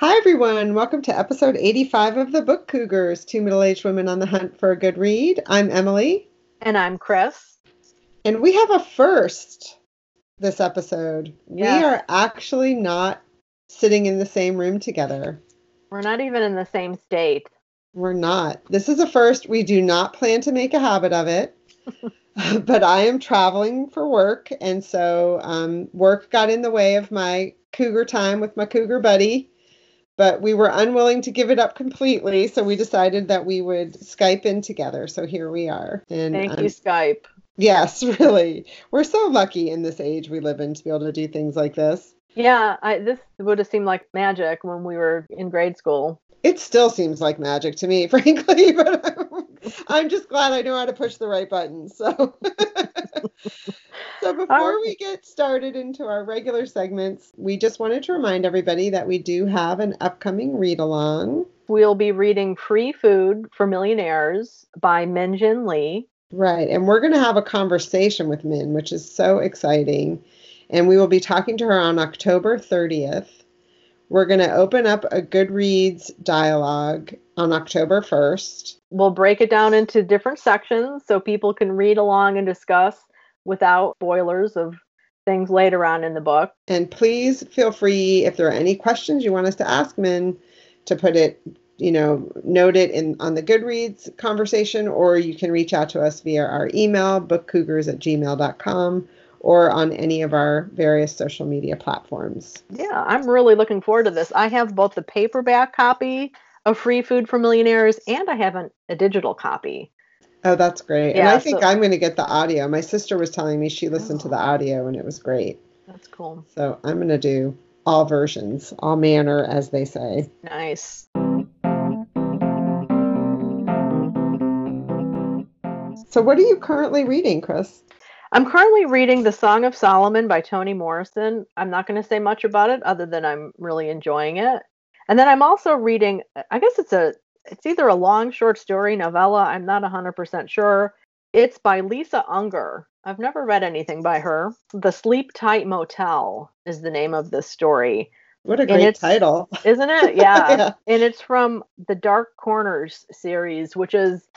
Hi, everyone. Welcome to episode 85 of the Book Cougars, two middle aged women on the hunt for a good read. I'm Emily. And I'm Chris. And we have a first this episode. We are actually not sitting in the same room together. We're not even in the same state. We're not. This is a first. We do not plan to make a habit of it. but I am traveling for work. And so um, work got in the way of my cougar time with my cougar buddy but we were unwilling to give it up completely. So we decided that we would Skype in together. So here we are. And thank um, you, Skype. Yes, really. We're so lucky in this age we live in to be able to do things like this. Yeah, I, this would have seemed like magic when we were in grade school. It still seems like magic to me, frankly, but I'm just glad I know how to push the right buttons. So So before we get started into our regular segments, we just wanted to remind everybody that we do have an upcoming read along. We'll be reading Free Food for Millionaires by Min Jin Lee. Right, and we're going to have a conversation with Min, which is so exciting. And we will be talking to her on October 30th. We're going to open up a Goodreads dialogue on October 1st. We'll break it down into different sections so people can read along and discuss without spoilers of things later on in the book. And please feel free if there are any questions you want us to ask Min to put it, you know, note it in on the Goodreads conversation, or you can reach out to us via our email, bookcougars at gmail.com, or on any of our various social media platforms. Yeah, I'm really looking forward to this. I have both the paperback copy of Free Food for Millionaires and I have an, a digital copy. Oh, that's great. Yeah, and I think so, I'm going to get the audio. My sister was telling me she listened oh, to the oh. audio and it was great. That's cool. So I'm going to do all versions, all manner, as they say. Nice. So, what are you currently reading, Chris? I'm currently reading The Song of Solomon by Toni Morrison. I'm not going to say much about it other than I'm really enjoying it. And then I'm also reading, I guess it's a it's either a long short story novella. I'm not 100% sure. It's by Lisa Unger. I've never read anything by her. The Sleep Tight Motel is the name of this story. What a great title. Isn't it? Yeah. yeah. And it's from the Dark Corners series, which is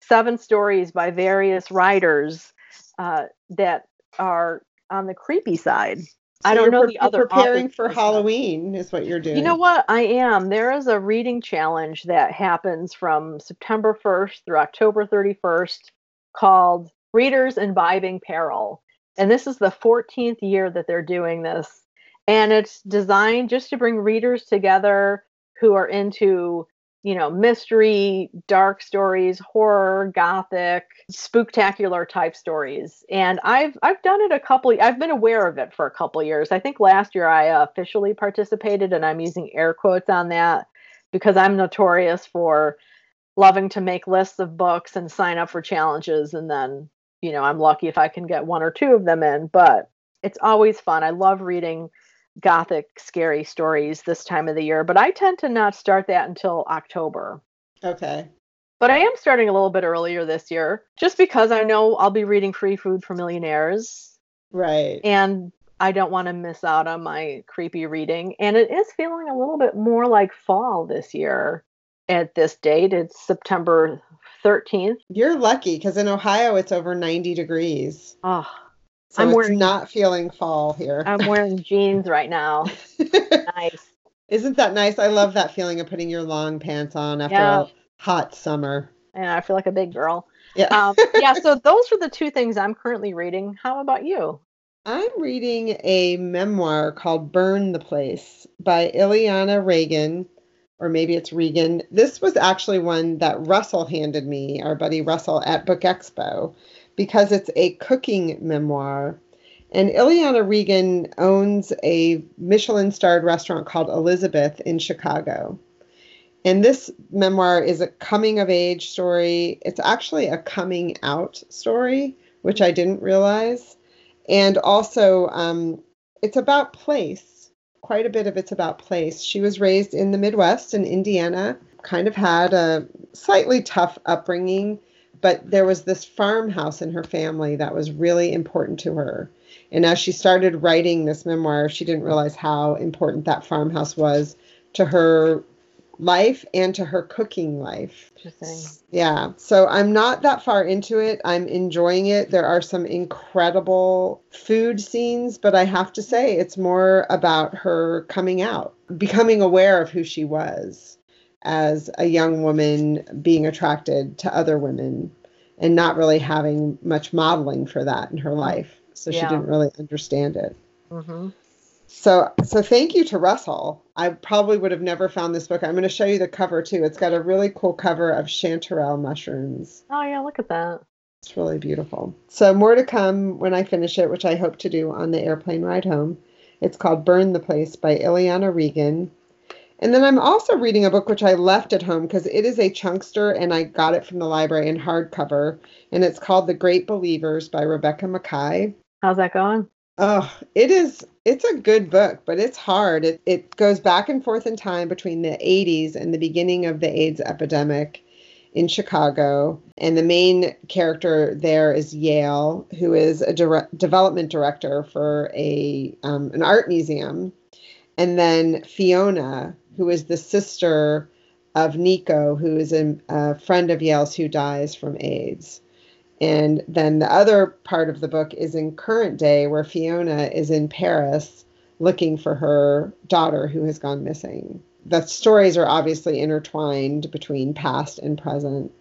seven stories by various writers uh, that are on the creepy side. So I don't know pre- the other. Preparing for Halloween is what you're doing. You know what? I am. There is a reading challenge that happens from September 1st through October 31st called Readers Imbibing Peril. And this is the 14th year that they're doing this. And it's designed just to bring readers together who are into you know, mystery, dark stories, horror, gothic, spooktacular type stories. And I've I've done it a couple I've been aware of it for a couple years. I think last year I officially participated and I'm using air quotes on that because I'm notorious for loving to make lists of books and sign up for challenges and then, you know, I'm lucky if I can get one or two of them in, but it's always fun. I love reading gothic scary stories this time of the year, but I tend to not start that until October. Okay. But I am starting a little bit earlier this year just because I know I'll be reading Free Food for Millionaires. Right. And I don't want to miss out on my creepy reading. And it is feeling a little bit more like fall this year at this date. It's September 13th. You're lucky because in Ohio it's over 90 degrees. Oh, so I'm wearing not feeling fall here. I'm wearing jeans right now. nice. Isn't that nice? I love that feeling of putting your long pants on after yeah. a hot summer. Yeah, I feel like a big girl. Yeah. um, yeah, so those are the two things I'm currently reading. How about you? I'm reading a memoir called Burn the Place by Iliana Reagan, or maybe it's Regan. This was actually one that Russell handed me, our buddy Russell, at Book Expo because it's a cooking memoir. And Iliana Regan owns a Michelin starred restaurant called Elizabeth in Chicago. And this memoir is a coming of age story. It's actually a coming out story, which I didn't realize. And also, um, it's about place. Quite a bit of it's about place. She was raised in the Midwest in Indiana, kind of had a slightly tough upbringing but there was this farmhouse in her family that was really important to her. And as she started writing this memoir, she didn't realize how important that farmhouse was to her life and to her cooking life. Yeah. So I'm not that far into it. I'm enjoying it. There are some incredible food scenes, but I have to say it's more about her coming out, becoming aware of who she was as a young woman being attracted to other women and not really having much modeling for that in her life. So she didn't really understand it. hmm So so thank you to Russell. I probably would have never found this book. I'm going to show you the cover too. It's got a really cool cover of chanterelle mushrooms. Oh yeah, look at that. It's really beautiful. So more to come when I finish it, which I hope to do on the airplane ride home. It's called Burn the Place by Iliana Regan. And then I'm also reading a book which I left at home because it is a chunkster and I got it from the library in hardcover. And it's called The Great Believers by Rebecca Makkai. How's that going? Oh, it is. It's a good book, but it's hard. It, it goes back and forth in time between the 80s and the beginning of the AIDS epidemic in Chicago. And the main character there is Yale, who is a dire- development director for a um, an art museum. And then Fiona, who is the sister of Nico, who is a, a friend of Yale's who dies from AIDS. And then the other part of the book is in current day, where Fiona is in Paris looking for her daughter who has gone missing. The stories are obviously intertwined between past and present.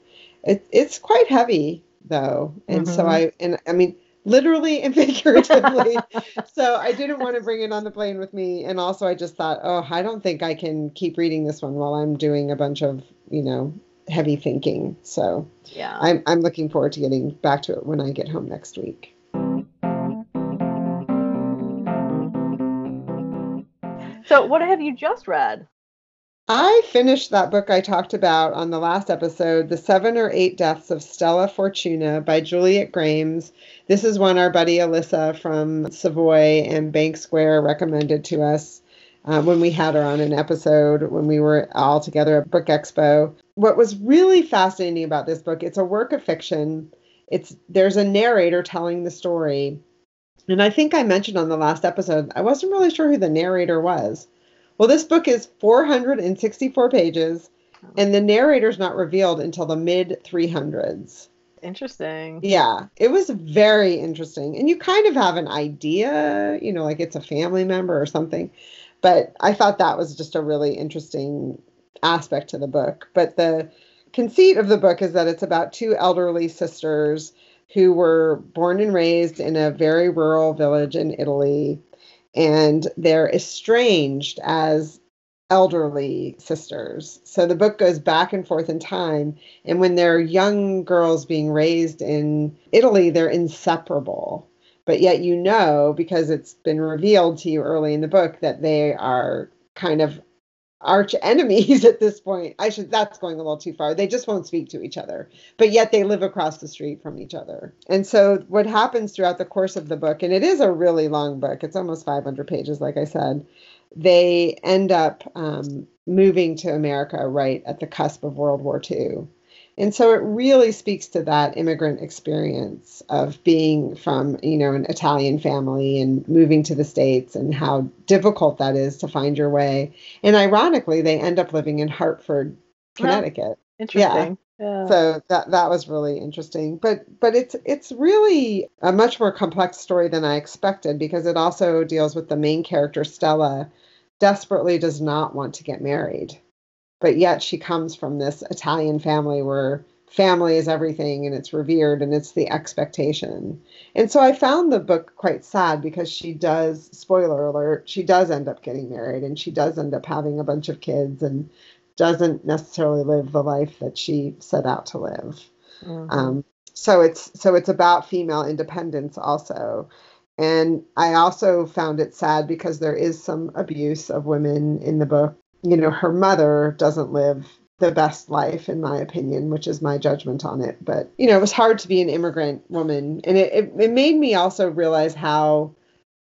It, it's quite heavy, though. And so Mhm. I, and I mean, literally and figuratively. so I didn't want to bring it on the plane with me. And also, I just thought, oh, I don't think I can keep reading this one while I'm doing a bunch of, you know, heavy thinking. So Yeah. I'm I'm looking forward to getting back to it when I get home next week. So what have you just read? I finished that book I talked about on the last episode, The Seven or Eight Deaths of Stella Fortuna by Juliet Grames. This is one our buddy Alyssa from Savoy and Bank Square recommended to us uh, when we had her on an episode when we were all together at Book Expo. What was really fascinating about this book, it's a work of fiction. It's there's a narrator telling the story. And I think I mentioned on the last episode, I wasn't really sure who the narrator was. Well, this book is 464 pages, oh. and the narrator's not revealed until the mid 300s. Interesting. Yeah, it was very interesting. And you kind of have an idea, you know, like it's a family member or something. But I thought that was just a really interesting aspect to the book. But the conceit of the book is that it's about two elderly sisters who were born and raised in a very rural village in Italy. And they're estranged as elderly sisters. So the book goes back and forth in time. And when they're young girls being raised in Italy, they're inseparable. But yet, you know, because it's been revealed to you early in the book that they are kind of arch enemies at this point. I should, that's going a little too far. They just won't speak to each other, but yet they live across the street from each other. And so, what happens throughout the course of the book, and it is a really long book, it's almost 500 pages, like I said, they end up um, moving to America right at the cusp of World War II. And so it really speaks to that immigrant experience of being from, you know, an Italian family and moving to the States and how difficult that is to find your way. And ironically, they end up living in Hartford, oh, Connecticut. Interesting. Yeah. So that that was really interesting. But but it's it's really a much more complex story than I expected because it also deals with the main character Stella desperately does not want to get married. But yet she comes from this Italian family where family is everything and it's revered and it's the expectation. And so I found the book quite sad because she does, spoiler alert, she does end up getting married and she does end up having a bunch of kids and doesn't necessarily live the life that she set out to live. Mhm. Um, so it's so it's about female independence also. And I also found it sad because there is some abuse of women in the book. You know, her mother doesn't live the best life, in my opinion, which is my judgment on it. But, you know, it was hard to be an immigrant woman. And it, it, it made me also realize how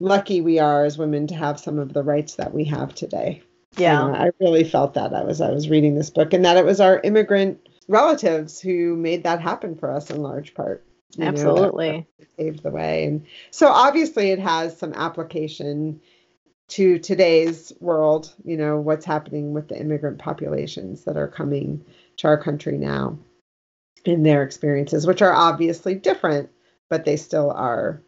lucky we are as women to have some of the rights that we have today. You yeah. know, I really felt that I was I was reading this book and that it was our immigrant relatives who made that happen for us in large part. you know, Absolutely. that paved the way. And so obviously it has some application to today's world, you know, what's happening with the immigrant populations that are coming to our country now in their experiences, which are obviously different, but they still are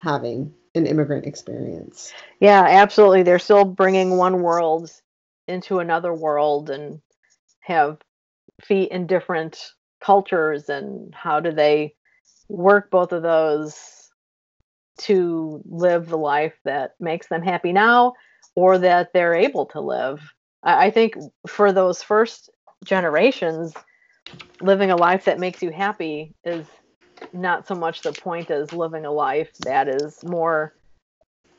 having an immigrant experience. Yeah, absolutely. They're still bringing one world into another world and have feet in different cultures and how do they work both of those to live the life that makes them happy now or that they're able to live. I, I think for those first generations, living a life that makes you happy is not so much the point as living a life that is more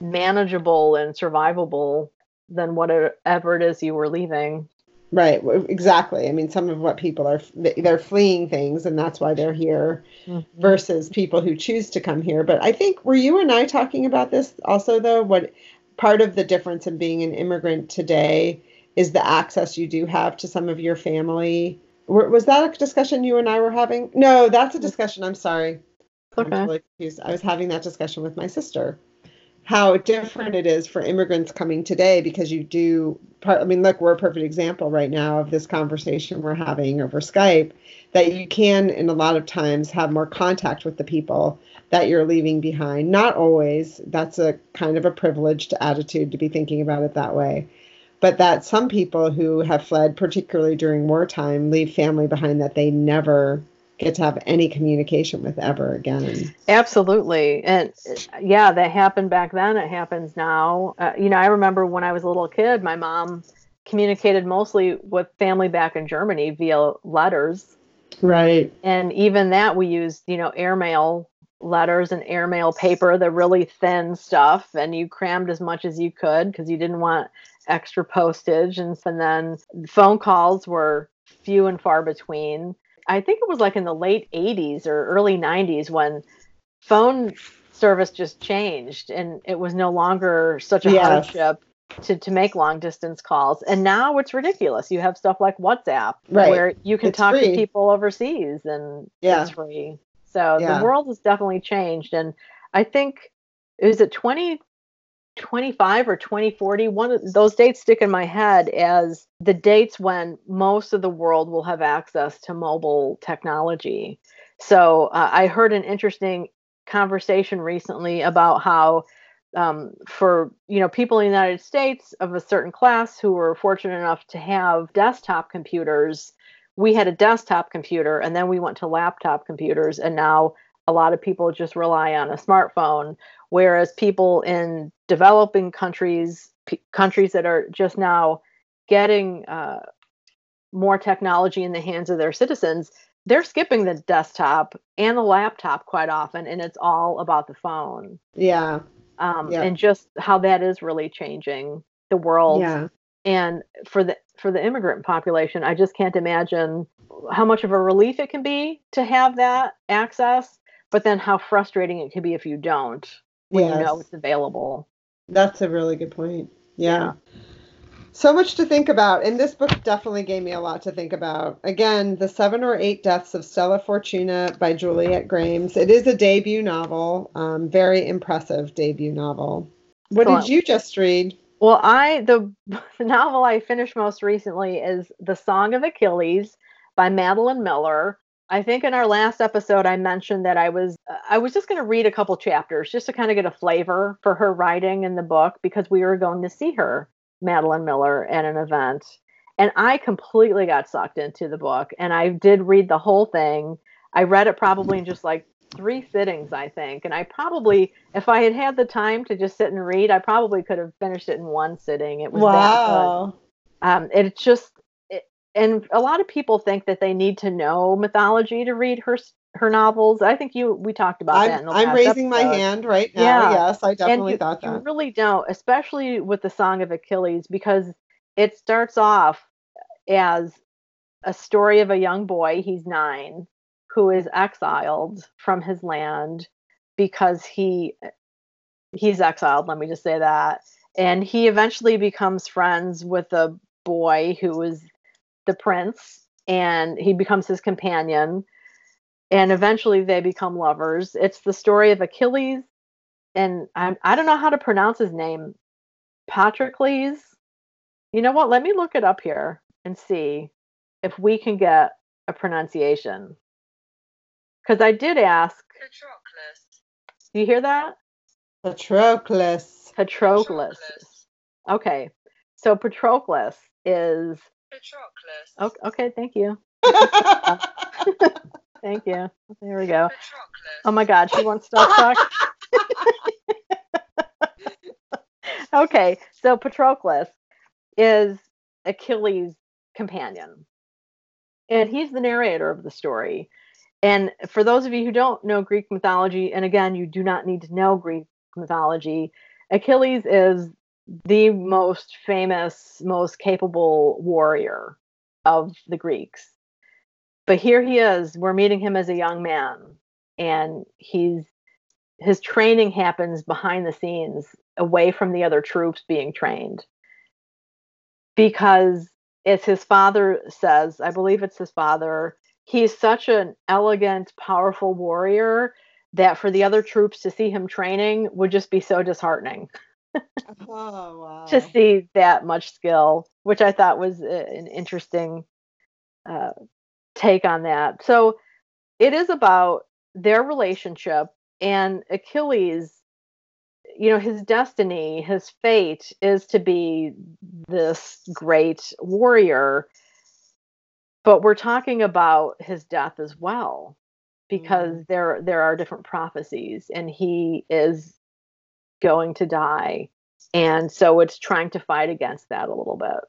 manageable and survivable than whatever it is you were leaving. Right, exactly. I mean, some of what people are they're fleeing things, and that's why they're here, mm-hmm. versus people who choose to come here. But I think were you and I talking about this also, though? What part of the difference in being an immigrant today is the access you do have to some of your family. Was that a discussion you and I were having? No, that's a discussion. I'm sorry. Okay. I'm confused. I was having that discussion with my sister how different it is for immigrants coming today because you do i mean look we're a perfect example right now of this conversation we're having over skype that you can in a lot of times have more contact with the people that you're leaving behind. Not always. That's a kind of a privileged attitude to be thinking about it that way. But that some people who have fled particularly during wartime leave family behind that they never get to have any communication with ever again. Absolutely. And yeah, that happened back then. It happens now. Uh, you know, I remember when I was a little kid, my mom communicated mostly with family back in Germany via letters. Right. And even that we used, you know, airmail letters and airmail paper, the really thin stuff, and you crammed as much as you could because you didn't want extra postage. And, and then phone calls were few and far between I think it was like in the late 80s or early 90s when phone service just changed and it was no longer such a yes. hardship to, to make long distance calls. And now it's ridiculous. You have stuff like WhatsApp right. where you can it's talk free. to people overseas and yeah. it's free. So yeah. the world has definitely changed. And I think is it 20 25 or 2040 one of those dates stick in my head as the dates when most of the world will have access to mobile technology. So uh, i heard an interesting conversation recently about how um, for you know people in the united states of a certain class who were fortunate enough to have desktop computers we had a desktop computer and then we went to laptop computers and now a lot of people just rely on a smartphone whereas people in developing countries p- countries that are just now getting uh, more technology in the hands of their citizens they're skipping the desktop and the laptop quite often and it's all about the phone. Yeah. Um, yeah. and just how that is really changing the world. Yeah. And for the for the immigrant population i just can't imagine how much of a relief it can be to have that access but then how frustrating it can be if you don't when yes. you know it's available. That's a really good point. Yeah. yeah. So much to think about. And this book definitely gave me a lot to think about. Again, The Seven or Eight Deaths of Stella Fortuna by Juliet Grames. It is a debut novel, um, very impressive debut novel. What did you just read? Well, I the novel I finished most recently is The Song of Achilles by Madeline Miller. I think in our last episode I mentioned that I was uh, I was just going to read a couple chapters just to kind of get a flavor for her writing in the book because we were going to see her Madeline Miller at an event and I completely got sucked into the book and I did read the whole thing. I read it probably in just like three sittings I think and I probably if I had had the time to just sit and read I probably could have finished it in one sitting. It was wow. Um, it's just and a lot of people think that they need to know mythology to read her her novels. I think you we talked about I'm, that. In the I'm raising episode. my hand right now. Yeah. Yes, I definitely you, thought that. You really don't, especially with the Song of Achilles, because it starts off as a story of a young boy. He's nine, who is exiled from his land because he he's exiled. Let me just say that, and he eventually becomes friends with a boy who is the prince and he becomes his companion and eventually they become lovers it's the story of achilles and I, I don't know how to pronounce his name Patroclus. You know what? Let me look it up here and see if we can get a pronunciation. Because I did ask. Patroclus. do You hear that? Patroclus. Patroclus. Okay. So Patroclus is. Patroclus. Okay, okay thank you. Thank you. There we go. Patroclus. Oh my God, she wants to talk. okay, so Patroclus is Achilles' companion, and he's the narrator of the story. And for those of you who don't know Greek mythology, and again, you do not need to know Greek mythology, Achilles is the most famous, most capable warrior of the Greeks. But here he is, we're meeting him as a young man, and he's his training happens behind the scenes away from the other troops being trained because as his father says i believe it's his father he's such an elegant powerful warrior that for the other troops to see him training would just be so disheartening oh wow. to see that much skill which i thought was a- an interesting uh, take on that so it is about their relationship and achilles you know his destiny his fate is to be this great warrior but we're talking about his death as well because there there are different prophecies and he is going to die and so it's trying to fight against that a little bit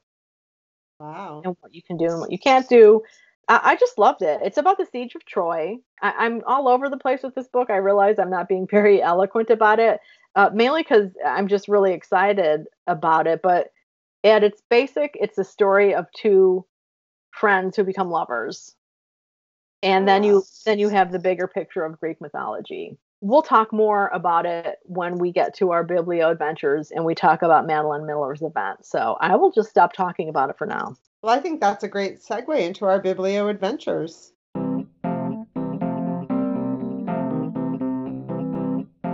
Wow. and what you can do and what you can't do I, I just loved it. It's about the siege of Troy. I, I'm all over the place with this book. I realize I'm not being very eloquent about it, uh, mainly because I'm just really excited about it. But at its basic, it's a story of two friends who become lovers, and then you Wow. then you have the bigger picture of Greek mythology. We'll talk more about it when we get to our biblio adventures and we talk about Madeline Miller's event. So I will just stop talking about it for now. Well, I think that's a great segue into our Biblio adventures.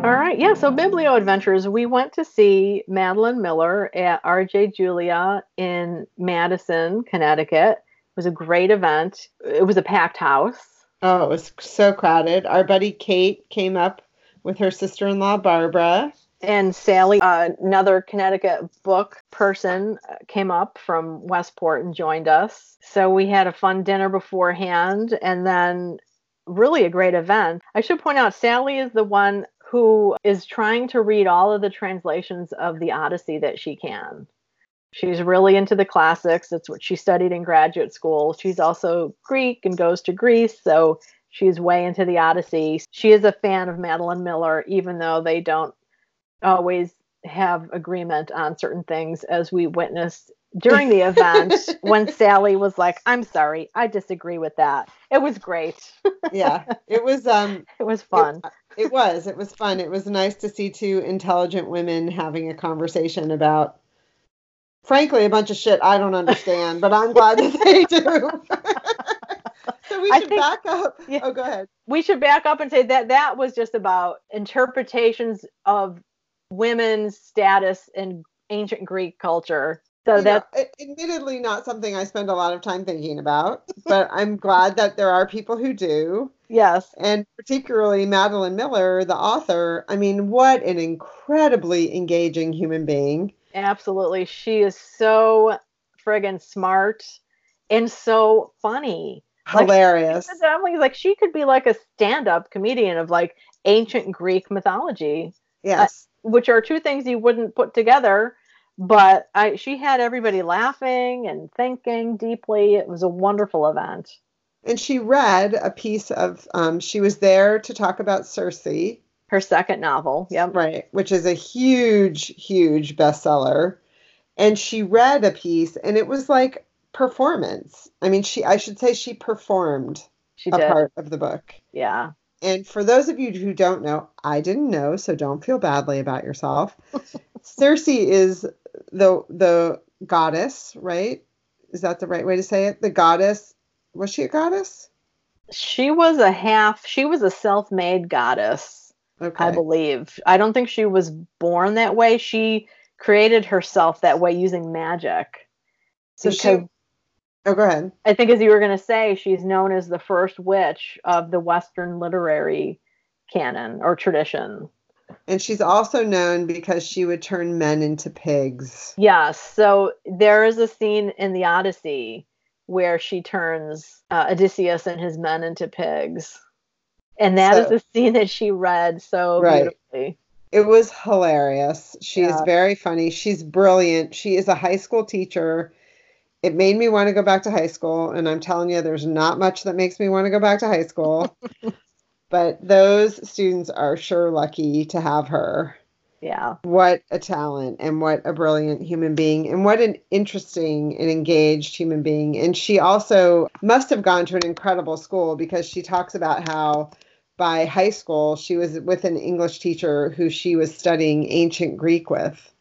All right, yeah. So Biblio Adventures, we went to see Madeline Miller at RJ Julia in Madison, Connecticut. It was a great event. It was a packed house. Oh, it was so crowded. Our buddy Kate came up with her sister in law, Barbara. And Sally, uh, another Connecticut book person, uh, came up from Westport and joined us. So we had a fun dinner beforehand and then really a great event. I should point out, Sally is the one who is trying to read all of the translations of the Odyssey that she can. She's really into the classics. That's what she studied in graduate school. She's also Greek and goes to Greece. So she's way into the Odyssey. She is a fan of Madeline Miller, even though they don't always have agreement on certain things, as we witnessed during the event when Sally was like, I'm sorry, I disagree with that. It was great. Yeah, it was um It was fun. it was it was fun. It was nice to see two intelligent women having a conversation about frankly a bunch of shit I don't understand, but I'm glad that they do. so we should think- back up. yeah. Oh, go ahead. we should back up and say that that was just about interpretations of women's status in ancient Greek culture. So that admittedly not something I spend a lot of time thinking about, but I'm glad that there are people who do. yes, And particularly Madeline Miller, the author. I mean, what an incredibly engaging human being. Absolutely. She is so friggin' smart and so funny. Like, Hilarious. I'm like, like she could be like a stand-up comedian of like ancient Greek mythology, Yes. which are two things you wouldn't put together. But I, she had everybody laughing and thinking deeply. It was a wonderful event. And she read a piece of, um, she was there to talk about Circe, Her second novel. Yep. right, which is a huge, huge bestseller. And she read a piece, and it was like performance. I mean, she, I should say, she performed She a did. part of the book. Yeah. And for those of you who don't know, I didn't know, so don't feel badly about yourself. Circe is the the goddess, right? Is that the right way to say it? The goddess. Was she a goddess? She was a half, she was a self made goddess, Okay. I believe. I don't think she was born that way. She created herself that way using magic. So she. Oh, go ahead. I think, as you were going to say, she's known as the first witch of the Western literary canon or tradition. And she's also known because she would turn men into pigs. Yes. So there is a scene in the Odyssey where she turns uh, Odysseus and his men into pigs. And that so, is the scene that she read so right. beautifully. It was hilarious. She yeah. is very funny. She's brilliant. She is a high school teacher. It made me want to go back to high school. And I'm telling you, there's not much that makes me want to go back to high school. but those students are sure lucky to have her. Yeah. What a talent and what a brilliant human being and what an interesting and engaged human being. And she also must have gone to an incredible school because she talks about how by high school she was with an English teacher who she was studying ancient Greek with.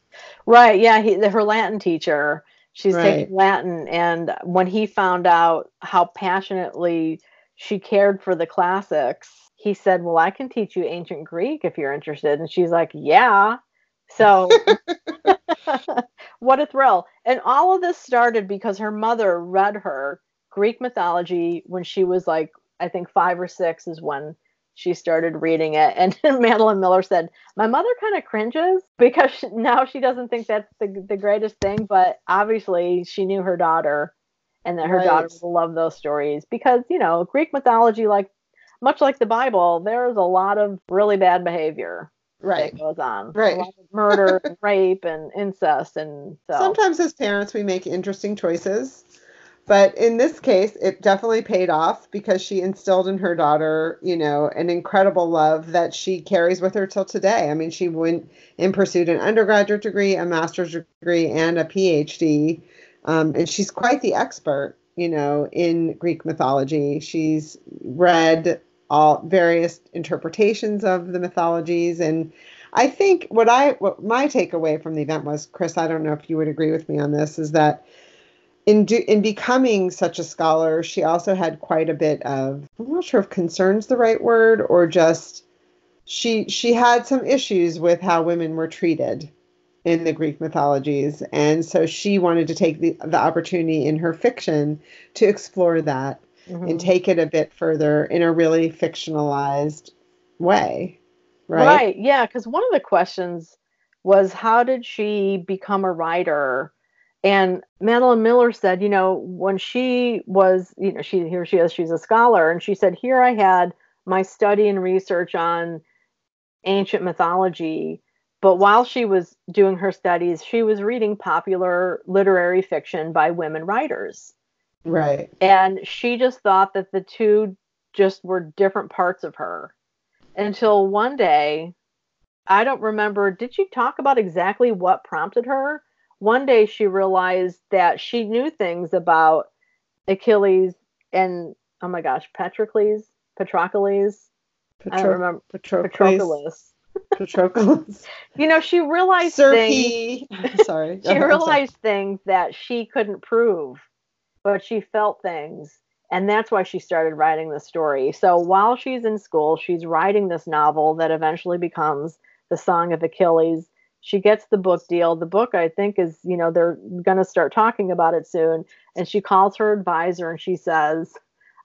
Right. Yeah. He, her Latin teacher. She's right. taking Latin. And when he found out how passionately she cared for the classics, he said, Well, I can teach you ancient Greek if you're interested. And she's like, Yeah. So, what a thrill. And all of this started because her mother read her Greek mythology when she was like, I think five or six is when she started reading it. And Madeline Miller said, My mother kind of cringes because now she doesn't think that's the, the greatest thing. But obviously, she knew her daughter and that her right. daughter will love those stories because, you know, Greek mythology, like much like the Bible, there's a lot of really bad behavior right. goes on. Right. murder, and rape, and incest, and so. Sometimes as parents we make interesting choices, but in this case, it definitely paid off because she instilled in her daughter, you know, an incredible love that she carries with her till today. I mean, she went and pursued an undergraduate degree, a master's degree, and a PhD. Um, and she's quite the expert, you know, in Greek mythology. She's read all various interpretations of the mythologies and I think what I what my takeaway from the event was, Chris, I don't know if you would agree with me on this, is that in do, in becoming such a scholar, she also had quite a bit of I'm not sure if concerns the right word or just she she had some issues with how women were treated in the Greek mythologies, and so she wanted to take the the opportunity in her fiction to explore that mm-hmm. and take it a bit further in a really fictionalized way. Right. Right. Yeah. Because one of the questions was how did she become a writer? And Madeline Miller said, you know, when she was, you know, she here she is, she's a scholar, and she said, here I had my study and research on ancient mythology. But while she was doing her studies, she was reading popular literary fiction by women writers. Right. And she just thought that the two just were different parts of her until one day, I don't remember, did she talk about exactly what prompted her? One day she realized that she knew things about Achilles and, oh my gosh, Patrocles, Patrocles, Patro- I don't remember. Patroclus. Patroclus. you know, she realized things. sorry. she realized things that she couldn't prove but she felt things and that's why she started writing the story. So while she's in school, she's writing this novel that eventually becomes The Song of Achilles. She gets the book deal. The book, I think, is, you know, they're going to start talking about it soon. And she calls her advisor and she says,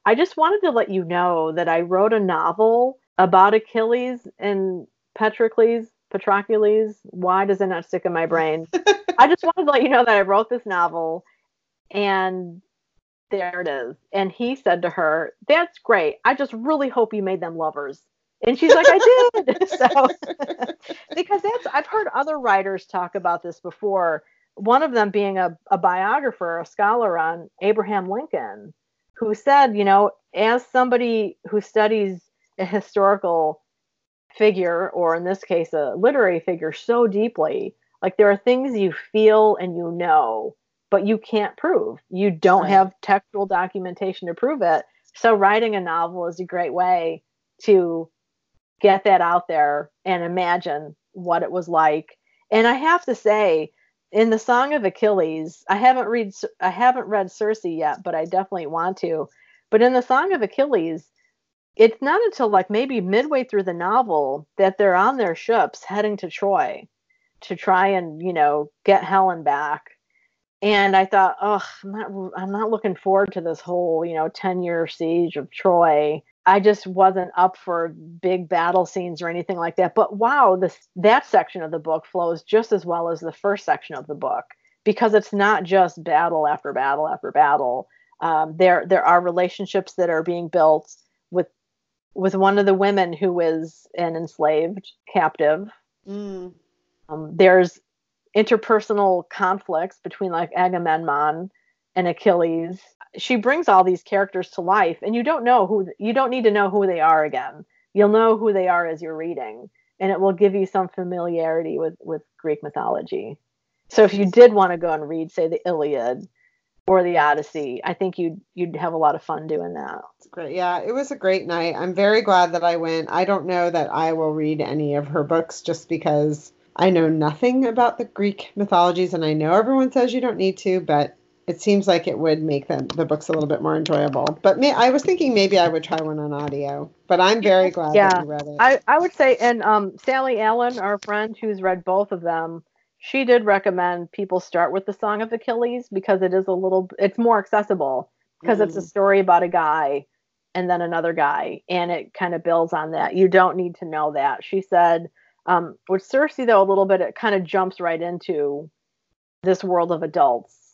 I just wanted to let you know that I wrote a novel about Achilles and Patrocles. Patrocles, Why does it not stick in my brain? I just wanted to let you know that I wrote this novel and there it is. And he said to her, That's great. I just really hope you made them lovers. And she's like, I did. so, because that's, I've heard other writers talk about this before. One of them being a, a biographer, a scholar on Abraham Lincoln, who said, you know, as somebody who studies a historical figure, or in this case, a literary figure, so deeply, like there are things you feel and you know but you can't prove. You don't right. have textual documentation to prove it. So writing a novel is a great way to get that out there and imagine what it was like. And I have to say, in the Song of Achilles, I haven't read I haven't read Circe yet, but I definitely want to. But in the Song of Achilles, it's not until like maybe midway through the novel that they're on their ships heading to Troy to try and you know get Helen back. And I thought, oh, I'm not I'm not looking forward to this whole you know 10 year siege of Troy. I just wasn't up for big battle scenes or anything like that. But wow, this that section of the book flows just as well as the first section of the book because it's not just battle after battle after battle. Um, there there are relationships that are being built with with one of the women who is an enslaved captive. Mm. Um, there's interpersonal conflicts between like Agamemnon and Achilles. She brings all these characters to life, and you don't know who you don't need to know who they are again. You'll know who they are as you're reading, and it will give you some familiarity with with Greek mythology. So if you did want to go and read, say, the Iliad or the Odyssey, I think you'd you'd have a lot of fun doing that. It's great. Yeah, it was a great night. I'm very glad that I went. I don't know that I will read any of her books just because I know nothing about the Greek mythologies, and I know everyone says you don't need to, but it seems like it would make them the books a little bit more enjoyable. But may, I was thinking maybe I would try one on audio. But I'm very glad Yeah. that you read it. I, I would say, and um, Sally Allen, our friend who's read both of them, she did recommend people start with the Song of Achilles because it is a little, it's more accessible because it's a Mm. story about a guy and then another guy, and it kind of builds on that. You don't need to know that. She said, um, with Circe, though, a little bit, it kind of jumps right into this world of adults,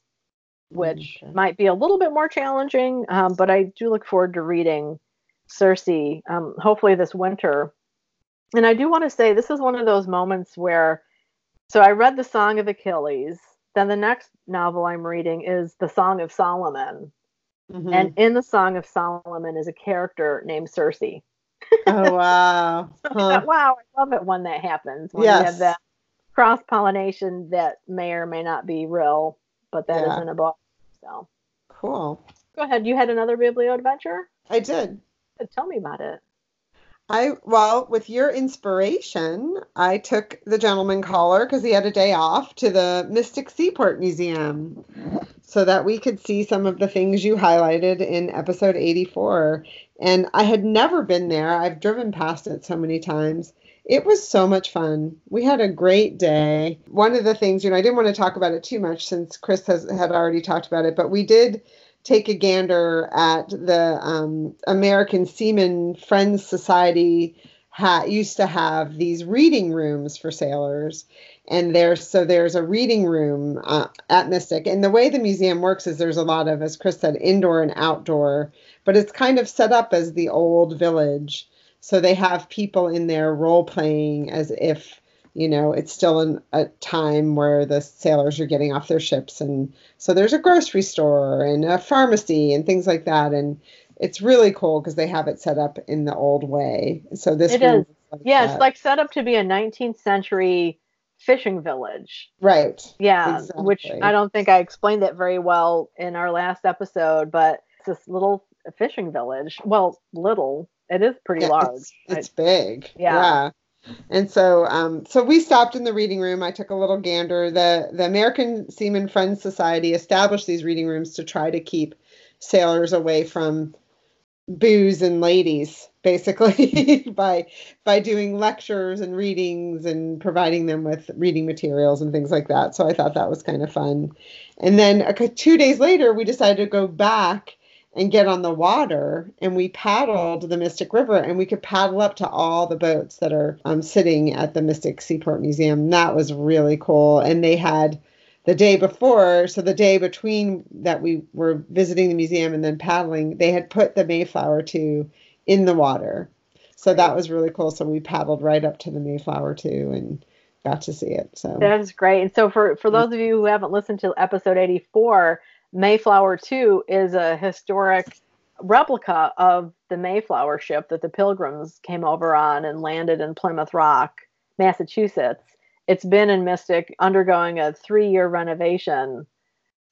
which Okay. might be a little bit more challenging, um, but I do look forward to reading Circe, um, hopefully this winter. And I do want to say this is one of those moments where, so I read the Song of Achilles. Then the next novel I'm reading is the Song of Solomon, Mhm. and in the Song of Solomon is a character named Circe. oh wow. Huh. Wow, I love it when that happens. When you Yes. have that cross pollination that may or may not be real, but that is Yeah. in a book. So Cool. go ahead. You had another biblio adventure? I did. Uh, tell me about it. I well, with your inspiration, I took the gentleman caller because he had a day off to the Mystic Seaport Museum so that we could see some of the things you highlighted in episode 84. And I had never been there. I've driven past it so many times. It was so much fun. We had a great day. One of the things, you know, I didn't want to talk about it too much since Chris has had already talked about it, but we did take a gander at the um, American Seaman Friends Society ha- used to have these reading rooms for sailors. And there's so there's a reading room uh, at Mystic. And the way the museum works is there's a lot of, as Chris said, indoor and outdoor, but it's kind of set up as the old village. So they have people in there role playing as if you know it's still in a time where the sailors are getting off their ships and so there's a grocery store and a pharmacy and things like that and it's really cool because they have it set up in the old way so this It is. like Yeah, that. it's like set up to be a 19th century fishing village. right Yeah, which I don't think I explained that very well in our last episode, but it's this little fishing village. Well, little. It is pretty Yeah, large. it's, it's big. Yeah. yeah. And so um so we stopped in the reading room. I took a little gander. The the american seaman friends society established these reading rooms to try to keep sailors away from booze and ladies basically by by doing lectures and readings and providing them with reading materials and things like that. So i thought that was kind of fun. And then two days later we decided to go back and get on the water and we paddled the mystic river and we could paddle up to all the boats that are um, sitting at the mystic seaport museum that was really cool and they had the day before, so the day between that we were visiting the museum and then paddling, they had put the Mayflower 2 in the water. So that was really cool. So we paddled right up to the Mayflower 2 and got to see it. So That is great. And so for for those of you who haven't listened to episode 84, Mayflower 2 is a historic replica of the Mayflower ship that the Pilgrims came over on and landed in Plymouth Rock, Massachusetts. It's been in Mystic undergoing a 3-year renovation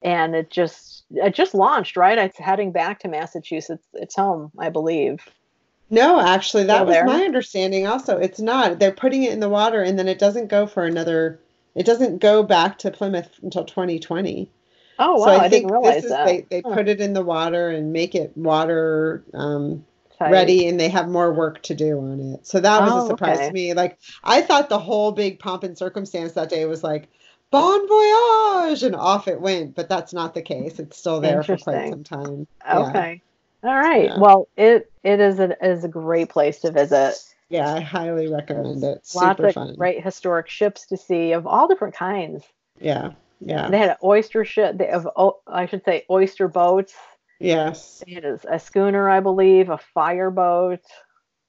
and it just it just launched, right? It's heading back to Massachusetts. It's home, I believe. no, actually, that Still was there? my understanding. Also, it's not. They're putting it in the water and then it doesn't go for another. It doesn't go back to Plymouth until 2020. Oh wow, so I, I, think didn't realize this is that. they they Huh. put it in the water and make it water um, ready and they have more work to do on it. So that was Oh, a surprise okay. to me. Like I thought the whole big pomp and circumstance that day was like bon voyage and off it went, but that's not the case. It's still there for quite some time. Yeah. Okay. All right. Yeah. Well, it it is a is a great place to visit. Yeah, I highly recommend it. Lots Super of fun. great historic ships to see of all different kinds. Yeah. Yeah. They had an oyster ship. They have, oh, I should say oyster boats. Yes. They had a, a schooner, I believe, a fireboat,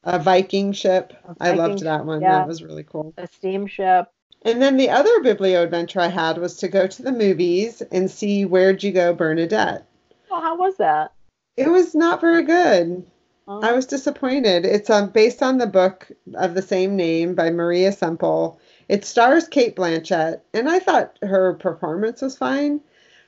A Viking ship. I loved that one. yeah. That was really cool. a steamship. And then the other biblio adventure I had was to go to the movies and see Where'd You Go, Bernadette. Well, how was that? It was not very good. Oh, I was disappointed. It's um, based on the book of the same name by Maria Semple. It stars Cate Blanchett, and I thought her performance was fine.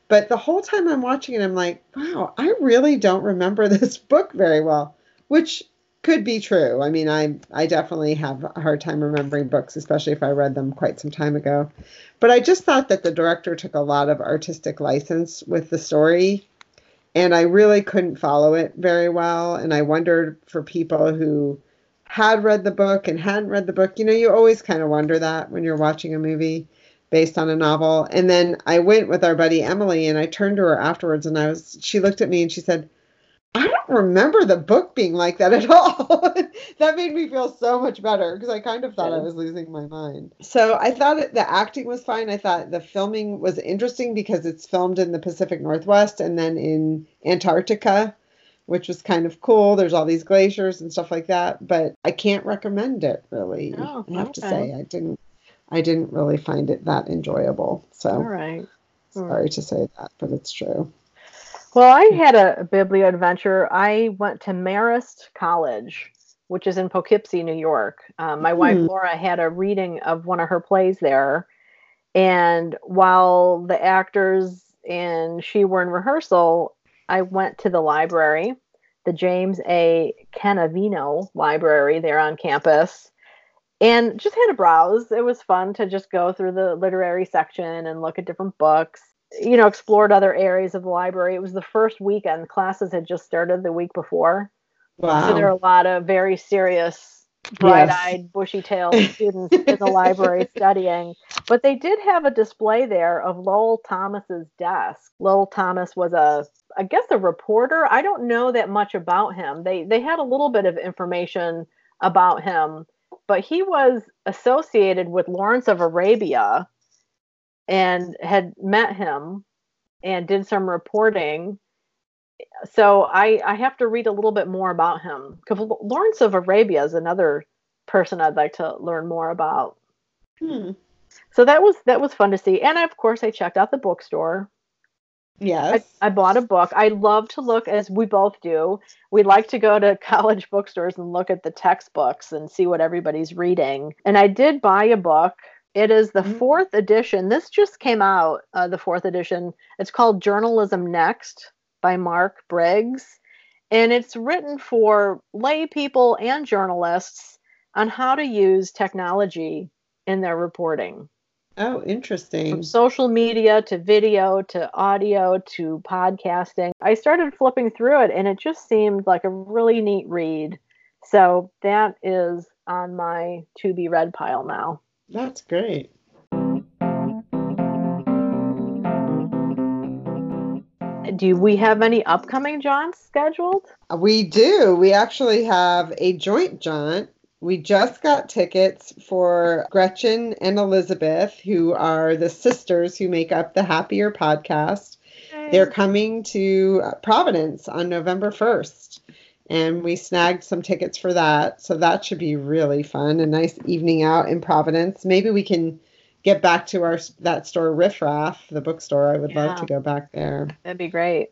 But the whole time I'm watching it, I'm like, wow, I really don't remember this book very well, which could be true. I mean, I I definitely have a hard time remembering books, especially if I read them quite some time ago. But I just thought that the director took a lot of artistic license with the story and I really couldn't follow it very well. And I wondered for people who had read the book and hadn't read the book, you know, you always kind of wonder that when you're watching a movie based on a novel. And then I went with our buddy Emily and I turned to her afterwards and I was, she looked at me and she said, I don't remember the book being like that at all. that made me feel so much better because I kind of thought I was losing my mind. So I thought it, the acting was fine. I thought the filming was interesting because it's filmed in the Pacific Northwest and then in Antarctica, which was kind of cool. There's all these glaciers and stuff like that, but I can't recommend it really. Oh, I have to say I didn't I didn't really find it that enjoyable. So all right. Hmm. sorry to say that, but it's true. Well, I had a biblio adventure. I went to Marist College, which is in Poughkeepsie, New York. Um, my wife Hmm. Laura had a reading of one of her plays there, and while the actors and she were in rehearsal, I went to the library, the James A. Cannavino Library there on campus, and just had a browse. It was fun to just go through the literary section and look at different books. You know, explored other areas of the library. It was the first weekend. Classes had just started the week before. Wow. So there are a lot of very serious, bright-eyed, bushy-tailed students in the library studying. But they did have a display there of Lowell Thomas's desk. Lowell Thomas was a, I guess, a reporter. I don't know that much about him. They they had a little bit of information about him, but he was associated with Lawrence of Arabia, and had met him, and did some reporting so I I have to read a little bit more about him because Lawrence of Arabia is another person I'd like to learn more about. Hmm. So that was that was fun to see, and of course I checked out the bookstore. I, Yes. I bought a book. I love to look, as we both do. We like to go to college bookstores and look at the textbooks and see what everybody's reading. And I did buy a book. It is the Mm. fourth edition. This just came out, uh, the fourth edition. It's called Journalism Next by Mark Briggs. And it's written for lay people and journalists on how to use technology in their reporting Oh, interesting. from social media to video to audio to podcasting. I started flipping through it and it just seemed like a really neat read. So that is on my to be read pile now. That's great. Do we have any upcoming jaunts scheduled? Uh, we do. We actually have a joint jaunt. We just got tickets for Gretchen and Elizabeth, who are the sisters who make up the Happier podcast. They're coming to Providence on November 1st. And we snagged some tickets for that. So that should be really fun. A nice evening out in Providence. Maybe we can get back to our that store Riff Raff, the bookstore. I would Yeah. love to go back there. That'd be great.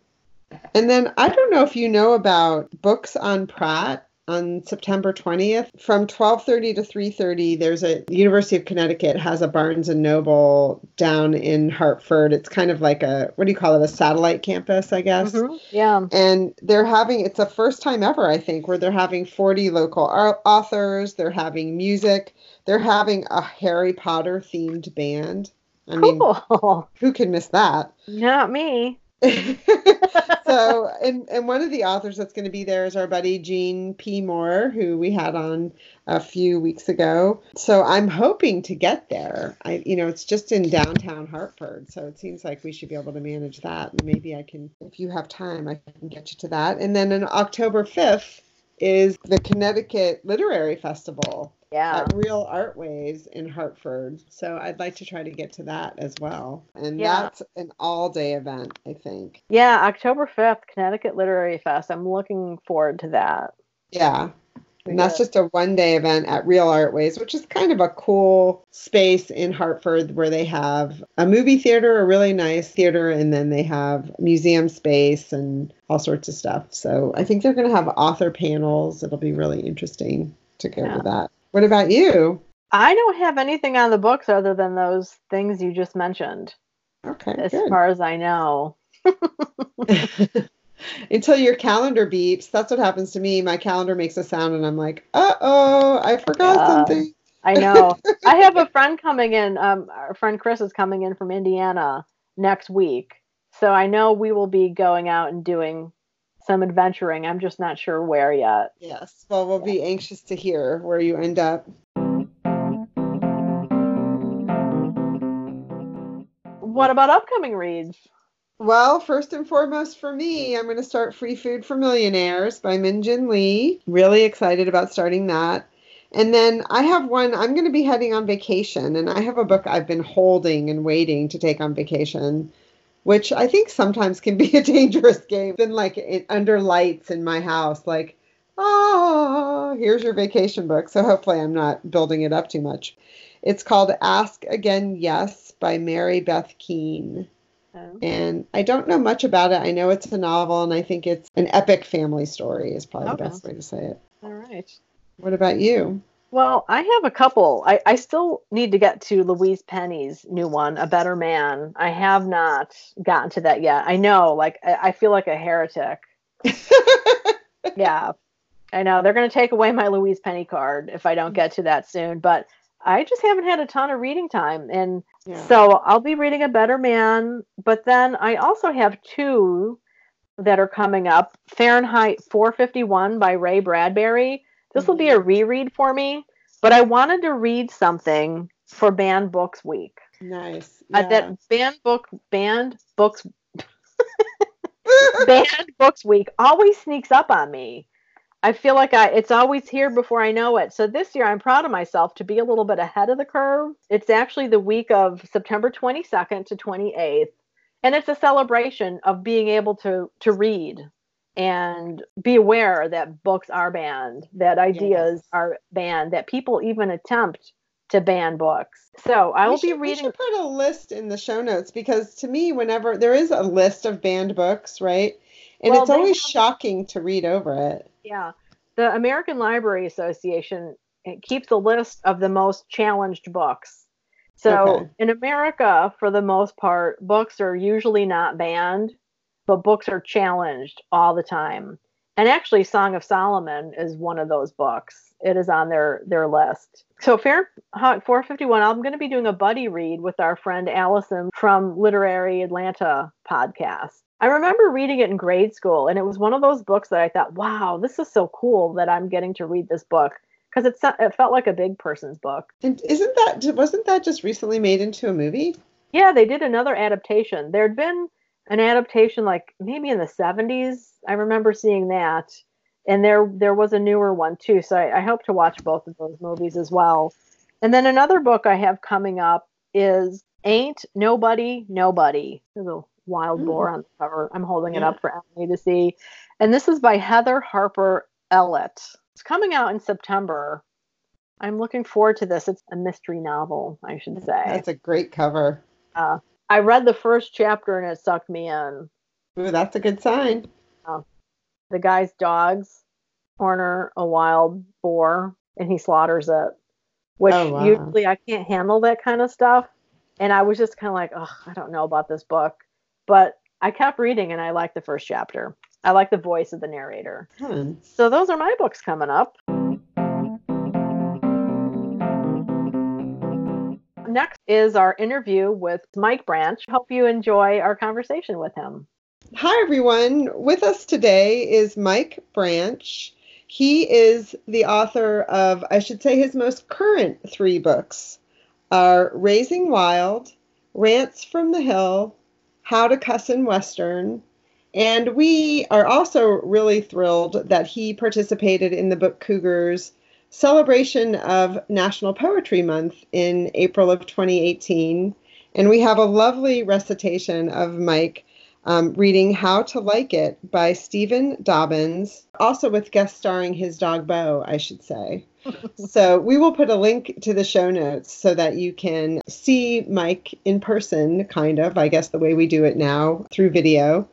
And then I don't know if you know about Books on Pratt on September 20th from 12:30 to 3:30 there's a University of Connecticut has a Barnes and Noble down in Hartford. It's kind of like a what do you call it a satellite campus, I guess. Mhm. Yeah. And they're having it's a first time ever I think where they're having 40 local au- authors, they're having music, they're having a Harry Potter themed band. I mean, who can miss that? Not me. so, and, and one of the authors that's going to be there is our buddy Jean P. Moore, who we had on a few weeks ago. So I'm hoping to get there. I, you know, it's just in downtown Hartford, so it seems like we should be able to manage that. Maybe I can, if you have time, I can get you to that. And then on October 5th is the Connecticut Literary Festival Yeah. at Real Art Ways in Hartford. So I'd like to try to get to that as well. And Yeah. that's an all day event, I think. Yeah, October 5th, Connecticut Literary Fest. I'm looking forward to that. Yeah. And that's just a one day event at Real Art Ways, which is kind of a cool space in Hartford where they have a movie theater, a really nice theater, and then they have museum space and all sorts of stuff. So I think they're going to have author panels. It'll be really interesting to go Yeah. to that. What about you? I don't have anything on the books other than those things you just mentioned, Okay, as good. far as I know. Until your calendar beeps. That's what happens to me. My calendar makes a sound and I'm like, uh oh, I forgot Yeah. something. I know. I have a friend coming in. Um, our friend Chris is coming in from Indiana next week, so I know we will be going out and doing some adventuring. I'm just not sure where yet. Yes. Well, we'll be anxious to hear where you end up. What about upcoming reads? Well, first and foremost for me, I'm going to start Free Food for Millionaires by Min Jin Lee. Really excited about starting that. And then I have one, I'm going to be heading on vacation, and I have a book I've been holding and waiting to take on vacation, which I think sometimes can be a dangerous game. Been like in, under lights in my house, like, oh, here's your vacation book. So hopefully I'm not building it up too much. It's called Ask Again Yes by Mary Beth Keane. Oh. And I don't know much about it. I know it's a novel, and I think it's an epic family story, is probably Okay. the best way to say it. All right. What about you? Well, I have a couple. I, I still need to get to Louise Penny's new one, A Better Man. I have not gotten to that yet. I know, like, I, I feel like a heretic. yeah, I know. They're going to take away my Louise Penny card if I don't get to that soon. But I just haven't had a ton of reading time. And Yeah. so I'll be reading A Better Man. But then I also have two that are coming up Fahrenheit 451 by Ray Bradbury. This will be a reread for me, but I wanted to read something for Banned Books Week. nice. Uh, that Banned Book Banned Books Banned Books Week always sneaks up on me. I feel like I it's always here before I know it. So this year I'm proud of myself to be a little bit ahead of the curve. It's actually the week of September 22nd to 28th, and it's a celebration of being able to to read and be aware that books are banned, that ideas Yes. are banned, that people even attempt to ban books. So I We will be should- we reading should put a list in the show notes because to me, whenever there is a list of banned books, right? And Well, it's always have- shocking to read over it. Yeah. The American Library Association it keeps a list of the most challenged books. So Okay. in America, for the most part, books are usually not banned, but books are challenged all the time. And actually, Song of Solomon is one of those books. It is on their their list. So Fahrenheit 451, I'm going to be doing a buddy read with our friend Allison from Literary Atlanta podcast. I remember reading it in grade school, and it was one of those books that I thought, wow, this is so cool that I'm getting to read this book because it, it felt like a big person's book. And isn't that wasn't that just recently made into a movie? Yeah, they did another adaptation. There'd been an adaptation like maybe in the 70s. I remember seeing that. And there there was a newer one too. So I, I hope to watch both of those movies as well. And then another book I have coming up is Ain't Nobody Nobody. There's a wild hmm. boar on the cover. I'm holding it up for Emily to see. And this is by Heather Harper Ellett. It's coming out in September. I'm looking forward to this. It's a mystery novel, I should say. That's a great cover. Uh, I read the first chapter and it sucked me in. Ooh, that's a good sign. The guy's dogs corner a wild boar and he slaughters it, which Oh, wow. usually I can't handle that kind of stuff. And I was just kind of like, oh, I don't know about this book. But I kept reading and I liked the first chapter. I like the voice of the narrator. Fun. So those are my books coming up. Next is our interview with Mike Branch. Hope you enjoy our conversation with him. Hi, everyone. With us today is Mike Branch. He is the author of, I should say, his most current three books are Raising Wild, Rants from the Hill, How to Cuss in Western. And we are also really thrilled that he participated in the Book Cougars celebration of National Poetry Month in April of 2018. And we have a lovely recitation of Mike um, reading How to Like It by Stephen Dobyns, also with guest starring his dog Bo, I should say. so we will put a link to the show notes so that you can see Mike in person, kind of, I guess the way we do it now through video.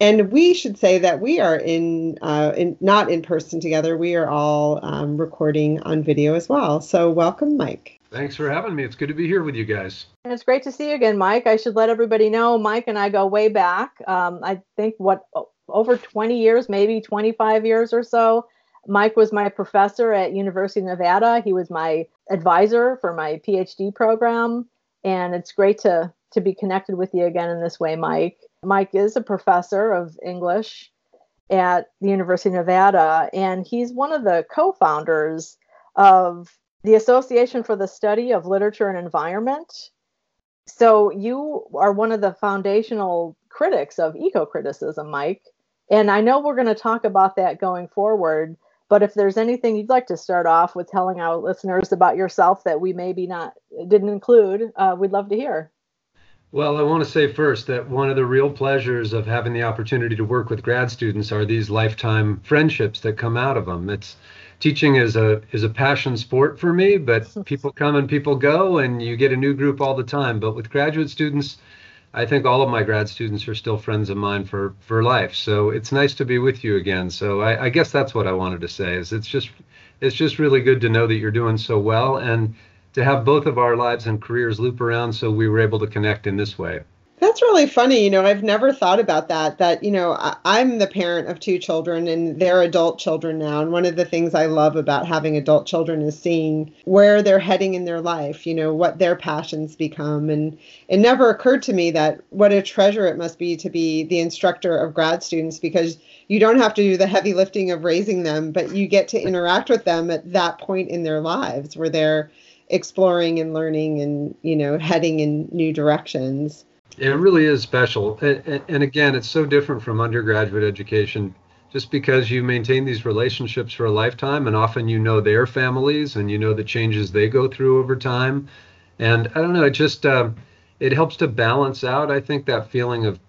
And we should say that we are in, uh, in not in person together. We are all um, recording on video as well. So welcome, Mike. Thanks for having me. It's good to be here with you guys. And it's great to see you again, Mike. I should let everybody know Mike and I go way back. Um, I think what over 20 years, maybe 25 years or so. Mike was my professor at University of Nevada. He was my advisor for my PhD program, and it's great to to be connected with you again in this way, Mike. Mike is a professor of English at the University of Nevada, and he's one of the co-founders of the Association for the Study of Literature and Environment. So you are one of the foundational critics of eco-criticism, Mike. And I know we're going to talk about that going forward. But if there's anything you'd like to start off with telling our listeners about yourself that we maybe not didn't include, uh, we'd love to hear. Well, I want to say first that one of the real pleasures of having the opportunity to work with grad students are these lifetime friendships that come out of them. It's teaching is a is a passion sport for me, but people come and people go, and you get a new group all the time. But with graduate students, I think all of my grad students are still friends of mine for for life. So it's nice to be with you again. So I, I guess that's what I wanted to say. Is it's just it's just really good to know that you're doing so well and to have both of our lives and careers loop around so we were able to connect in this way. That's really funny. You know, I've never thought about that. That, you know, I, am the parent of two children and they're adult children now. And one of the things I love about having adult children is seeing where they're heading in their life, you know, what their passions become. And it never occurred to me that what a treasure it must be to be the instructor of grad students because you don't have to do the heavy lifting of raising them, but you get to interact with them at that point in their lives where they're exploring and learning and you know heading in new directions. It really is special. And, again it's so different from undergraduate education. Just because you maintain these relationships for a lifetime and often you know their families and you know the changes they go through over time. And i don't know it just uh, it helps to balance out i think that feeling of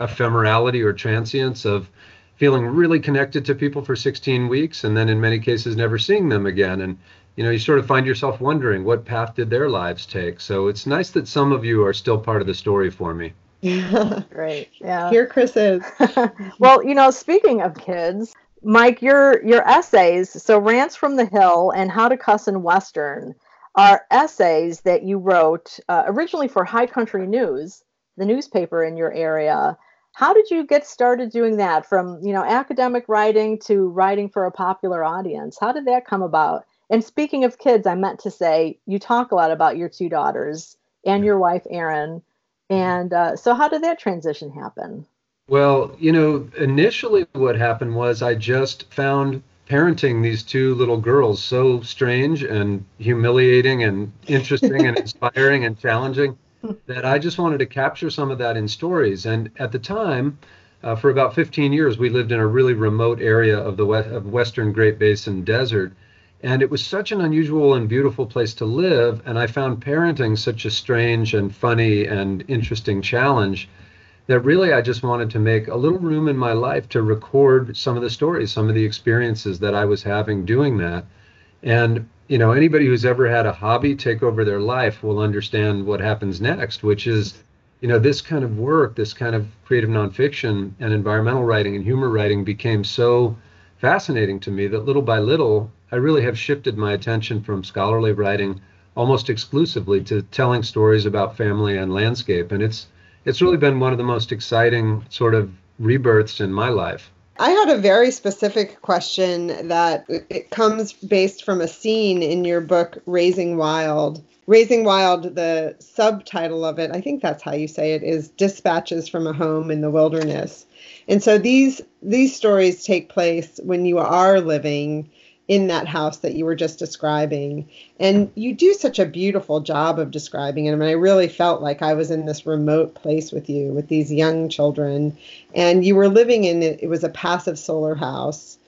ephemerality or transience of feeling really connected to people for 16 weeks and then in many cases never seeing them again. And you know, you sort of find yourself wondering what path did their lives take. So it's nice that some of you are still part of the story for me. Great. Yeah. Here Chris is. well, you know, speaking of kids, Mike, your your essays, so Rants from the Hill and How to Cuss in Western, are essays that you wrote uh, originally for High Country News, the newspaper in your area. How did you get started doing that from, you know, academic writing to writing for a popular audience? How did that come about? And speaking of kids, I meant to say you talk a lot about your two daughters and your wife, Erin. And uh, so, how did that transition happen? Well, you know, initially what happened was I just found parenting these two little girls so strange and humiliating and interesting and inspiring and challenging that I just wanted to capture some of that in stories. And at the time, uh, for about 15 years, we lived in a really remote area of the west, of Western Great Basin desert and it was such an unusual and beautiful place to live. And I found parenting such a strange and funny and interesting challenge that really I just wanted to make a little room in my life to record some of the stories, some of the experiences that I was having doing that. And, you know, anybody who's ever had a hobby take over their life will understand what happens next, which is, you know, this kind of work, this kind of creative nonfiction and environmental writing and humor writing became so fascinating to me that little by little I really have shifted my attention from scholarly writing almost exclusively to telling stories about family and landscape. And it's it's really been one of the most exciting sort of rebirths in my life. I had a very specific question that it comes based from a scene in your book, Raising Wild. Raising Wild, the subtitle of it, I think that's how you say it, is Dispatches from a Home in the Wilderness. And so these these stories take place when you are living in that house that you were just describing. And you do such a beautiful job of describing it. I mean, I really felt like I was in this remote place with you, with these young children. And you were living in it, it was a passive solar house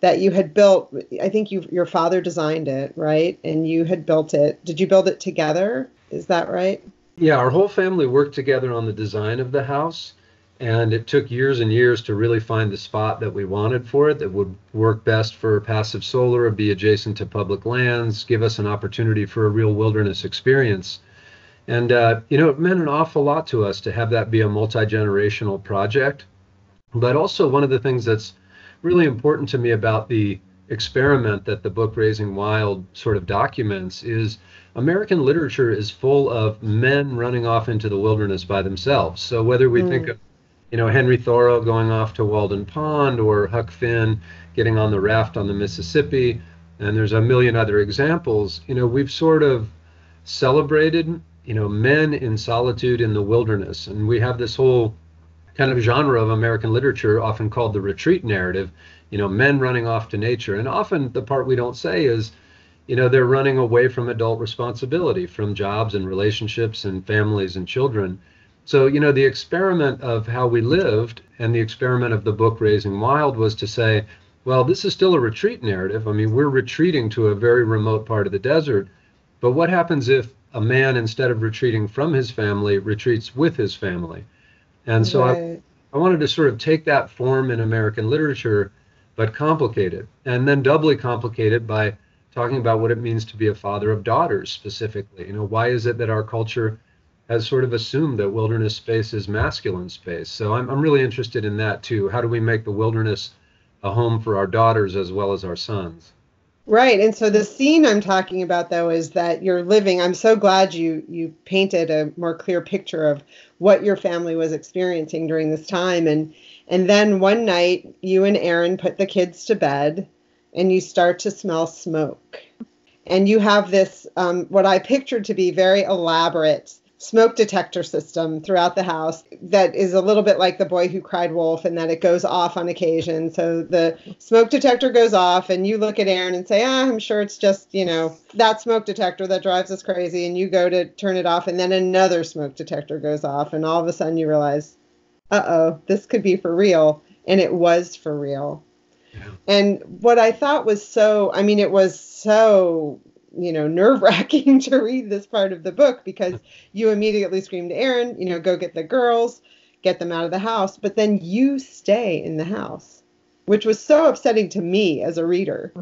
that you had built. I think you, your father designed it, right? And you had built it. Did you build it together? Is that right? Yeah, our whole family worked together on the design of the house and it took years and years to really find the spot that we wanted for it that would work best for passive solar, be adjacent to public lands, give us an opportunity for a real wilderness experience. And, uh, you know, it meant an awful lot to us to have that be a multi generational project. But also, one of the things that's really important to me about the experiment that the book Raising Wild sort of documents is American literature is full of men running off into the wilderness by themselves. So, whether we mm. think of you know, Henry Thoreau going off to Walden Pond or Huck Finn getting on the raft on the Mississippi, and there's a million other examples. You know, we've sort of celebrated, you know, men in solitude in the wilderness, and we have this whole kind of genre of American literature, often called the retreat narrative. You know, men running off to nature, and often the part we don't say is, you know, they're running away from adult responsibility, from jobs and relationships and families and children so, you know, the experiment of how we lived and the experiment of the book Raising Wild was to say, well, this is still a retreat narrative. I mean, we're retreating to a very remote part of the desert. But what happens if a man, instead of retreating from his family, retreats with his family? And so right. I, I wanted to sort of take that form in American literature, but complicate it, and then doubly complicate it by talking about what it means to be a father of daughters specifically. You know, why is it that our culture has sort of assumed that wilderness space is masculine space. So I'm, I'm really interested in that too. How do we make the wilderness a home for our daughters as well as our sons? Right. And so the scene I'm talking about though is that you're living I'm so glad you you painted a more clear picture of what your family was experiencing during this time and and then one night you and Erin put the kids to bed and you start to smell smoke. And you have this um, what I pictured to be very elaborate smoke detector system throughout the house that is a little bit like the boy who cried wolf and that it goes off on occasion so the smoke detector goes off and you look at Erin and say ah i'm sure it's just you know that smoke detector that drives us crazy and you go to turn it off and then another smoke detector goes off and all of a sudden you realize uh-oh this could be for real and it was for real yeah. and what i thought was so i mean it was so you know nerve wracking to read this part of the book because you immediately scream to Erin, you know, go get the girls, get them out of the house, but then you stay in the house, which was so upsetting to me as a reader,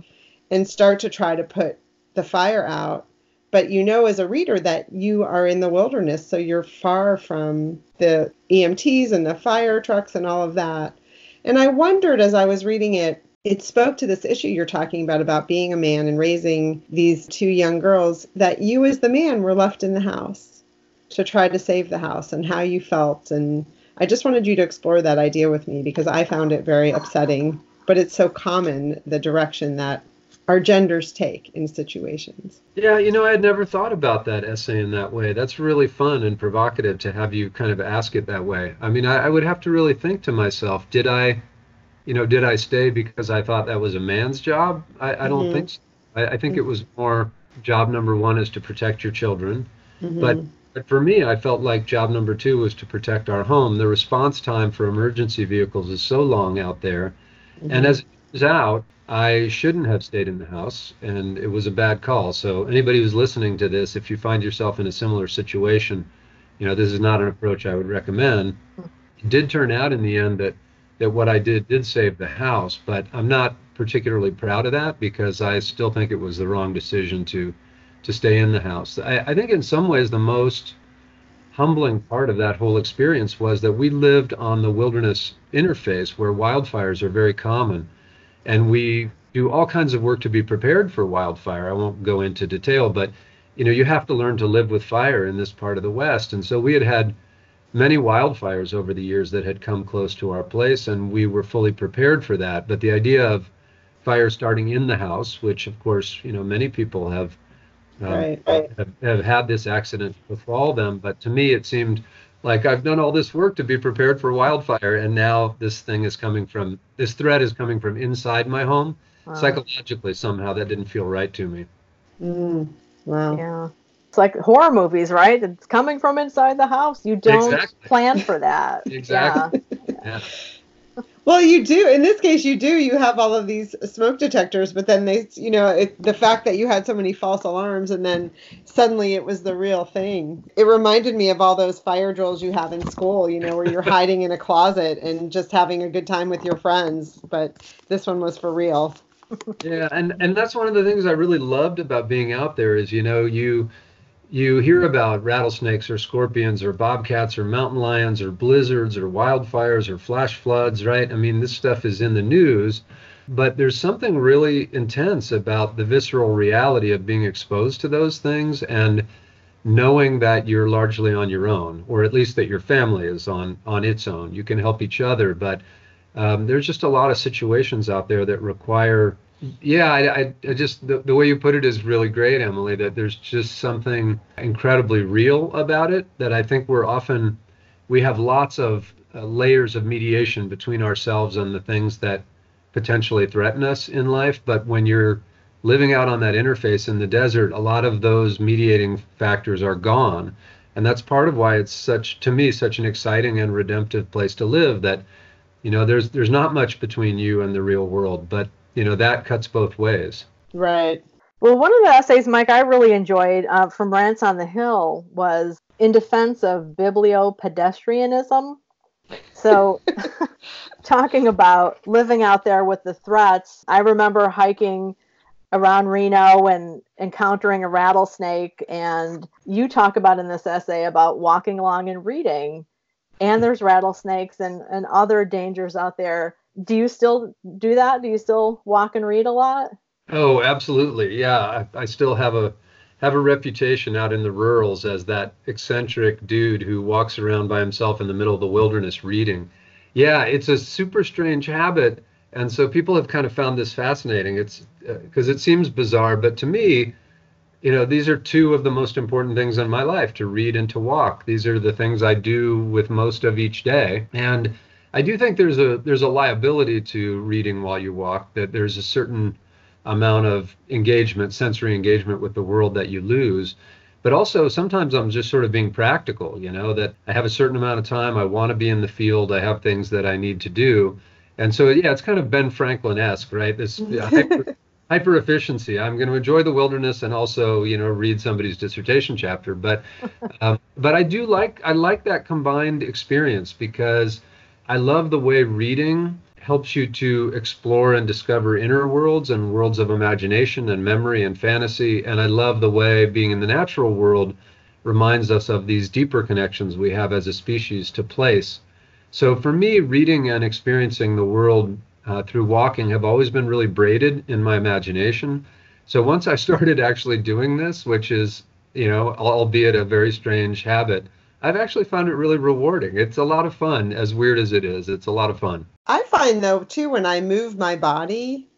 and start to try to put the fire out. But you know, as a reader, that you are in the wilderness, so you're far from the EMTs and the fire trucks and all of that. And I wondered as I was reading it, it spoke to this issue you're talking about about being a man and raising these two young girls that you as the man were left in the house to try to save the house and how you felt and I just wanted you to explore that idea with me because I found it very upsetting but it's so common the direction that our genders take in situations. Yeah, you know, I had never thought about that essay in that way. That's really fun and provocative to have you kind of ask it that way. I mean, I, I would have to really think to myself, did I you know, did I stay because I thought that was a man's job? I, I don't mm-hmm. think so. I, I think mm-hmm. it was more job number one is to protect your children. Mm-hmm. But, but for me, I felt like job number two was to protect our home. The response time for emergency vehicles is so long out there. And mm-hmm. as it turns out, I shouldn't have stayed in the house, and it was a bad call. So, anybody who's listening to this, if you find yourself in a similar situation, you know, this is not an approach I would recommend. It did turn out in the end that that what I did did save the house, but I'm not particularly proud of that because I still think it was the wrong decision to to stay in the house. I, I think in some ways the most humbling part of that whole experience was that we lived on the wilderness interface where wildfires are very common, and we do all kinds of work to be prepared for wildfire. I won't go into detail, but you know you have to learn to live with fire in this part of the West, and so we had had many wildfires over the years that had come close to our place, and we were fully prepared for that. But the idea of fire starting in the house, which of course, you know, many people have, um, Right. have, have had this accident befall them. But to me, it seemed like I've done all this work to be prepared for wildfire, and now this thing is coming from this threat is coming from inside my home. Wow. Psychologically, somehow that didn't feel right to me. Mm, wow. Yeah. It's like horror movies, right? It's coming from inside the house. You don't Exactly. plan for that. Exactly. Yeah. Yeah. Well, you do. In this case, you do. You have all of these smoke detectors, but then they, you know, it, the fact that you had so many false alarms and then suddenly it was the real thing. It reminded me of all those fire drills you have in school, you know, where you're hiding in a closet and just having a good time with your friends. But this one was for real. yeah and and that's one of the things i really loved about being out there is you know you you hear about rattlesnakes or scorpions or bobcats or mountain lions or blizzards or wildfires or flash floods right? I mean this stuff is in the news but there's something really intense about the visceral reality of being exposed to those things and knowing that you're largely on your own or at least that your family is on on its own. You can help each other but um, there's just a lot of situations out there that require yeah i, I, just the, the way you put it is really great emily that there's just something incredibly real about it that i think we're often we have lots of uh, layers of mediation between ourselves and the things that potentially threaten us in life. But when you're living out on that interface in the desert a lot of those mediating factors are gone. And that's part of why it's such to me such an exciting and redemptive place to live that you know there's there's not much between you and the real world. But you know that cuts both ways Right. Well, one of the essays, Mike, I really enjoyed uh, from Rants on the Hill was in defense of bibliopedestrianism. So, talking about living out there with the threats, I remember hiking around Reno and encountering a rattlesnake. And you talk about in this essay about walking along and reading, and there's rattlesnakes and, and other dangers out there. Do you still do that? Do you still walk and read a lot? oh absolutely. Yeah I, I still have a have a reputation out in the rurals as that eccentric dude who walks around by himself in the middle of the wilderness reading. Yeah it's a super strange habit and so people have kind of found this fascinating. It's uh, because it seems bizarre but to me you know these are two of the most important things in my life to read and to walk. These are the things i do with most of each day. And i do think there's a there's a liability to reading while you walk that there's a certain amount of engagement sensory engagement with the world that you lose. But also sometimes i'm just sort of being practical you know that i have a certain amount of time i want to be in the field i have things that i need to do. And so yeah it's kind of ben franklin-esque right? This hyper, hyper efficiency. I'm going to enjoy the wilderness and also you know read somebody's dissertation chapter. But um, but i do like i like that combined experience because i love the way reading helps you to explore and discover inner worlds and worlds of imagination and memory and fantasy and i love the way being in the natural world reminds us of these deeper connections we have as a species to place so for me reading and experiencing the world uh, through walking have always been really braided in my imagination. So once I started actually doing this, which is, you know, albeit a very strange habit, I've actually found it really rewarding. It's a lot of fun, as weird as it is. It's a lot of fun. I find though too when I move my body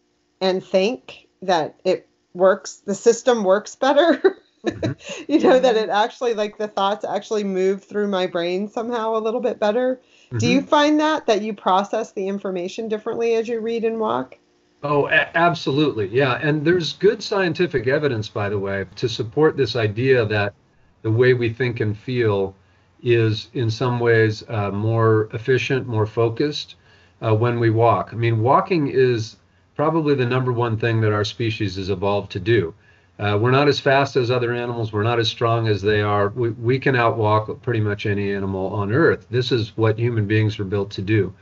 and think that it works, the system works better. you know that it actually like the thoughts actually move through my brain somehow a little bit better. Do you mm-hmm. find that that you process the information differently as you read and walk? Oh, a- absolutely. Yeah. And there's good scientific evidence, by the way, to support this idea that the way we think and feel is in some ways uh, more efficient, more focused uh, when we walk. I mean, walking is probably the number one thing that our species has evolved to do. Uh, we're not as fast as other animals. We're not as strong as they are. We, we can outwalk pretty much any animal on Earth. This is what human beings were built to do.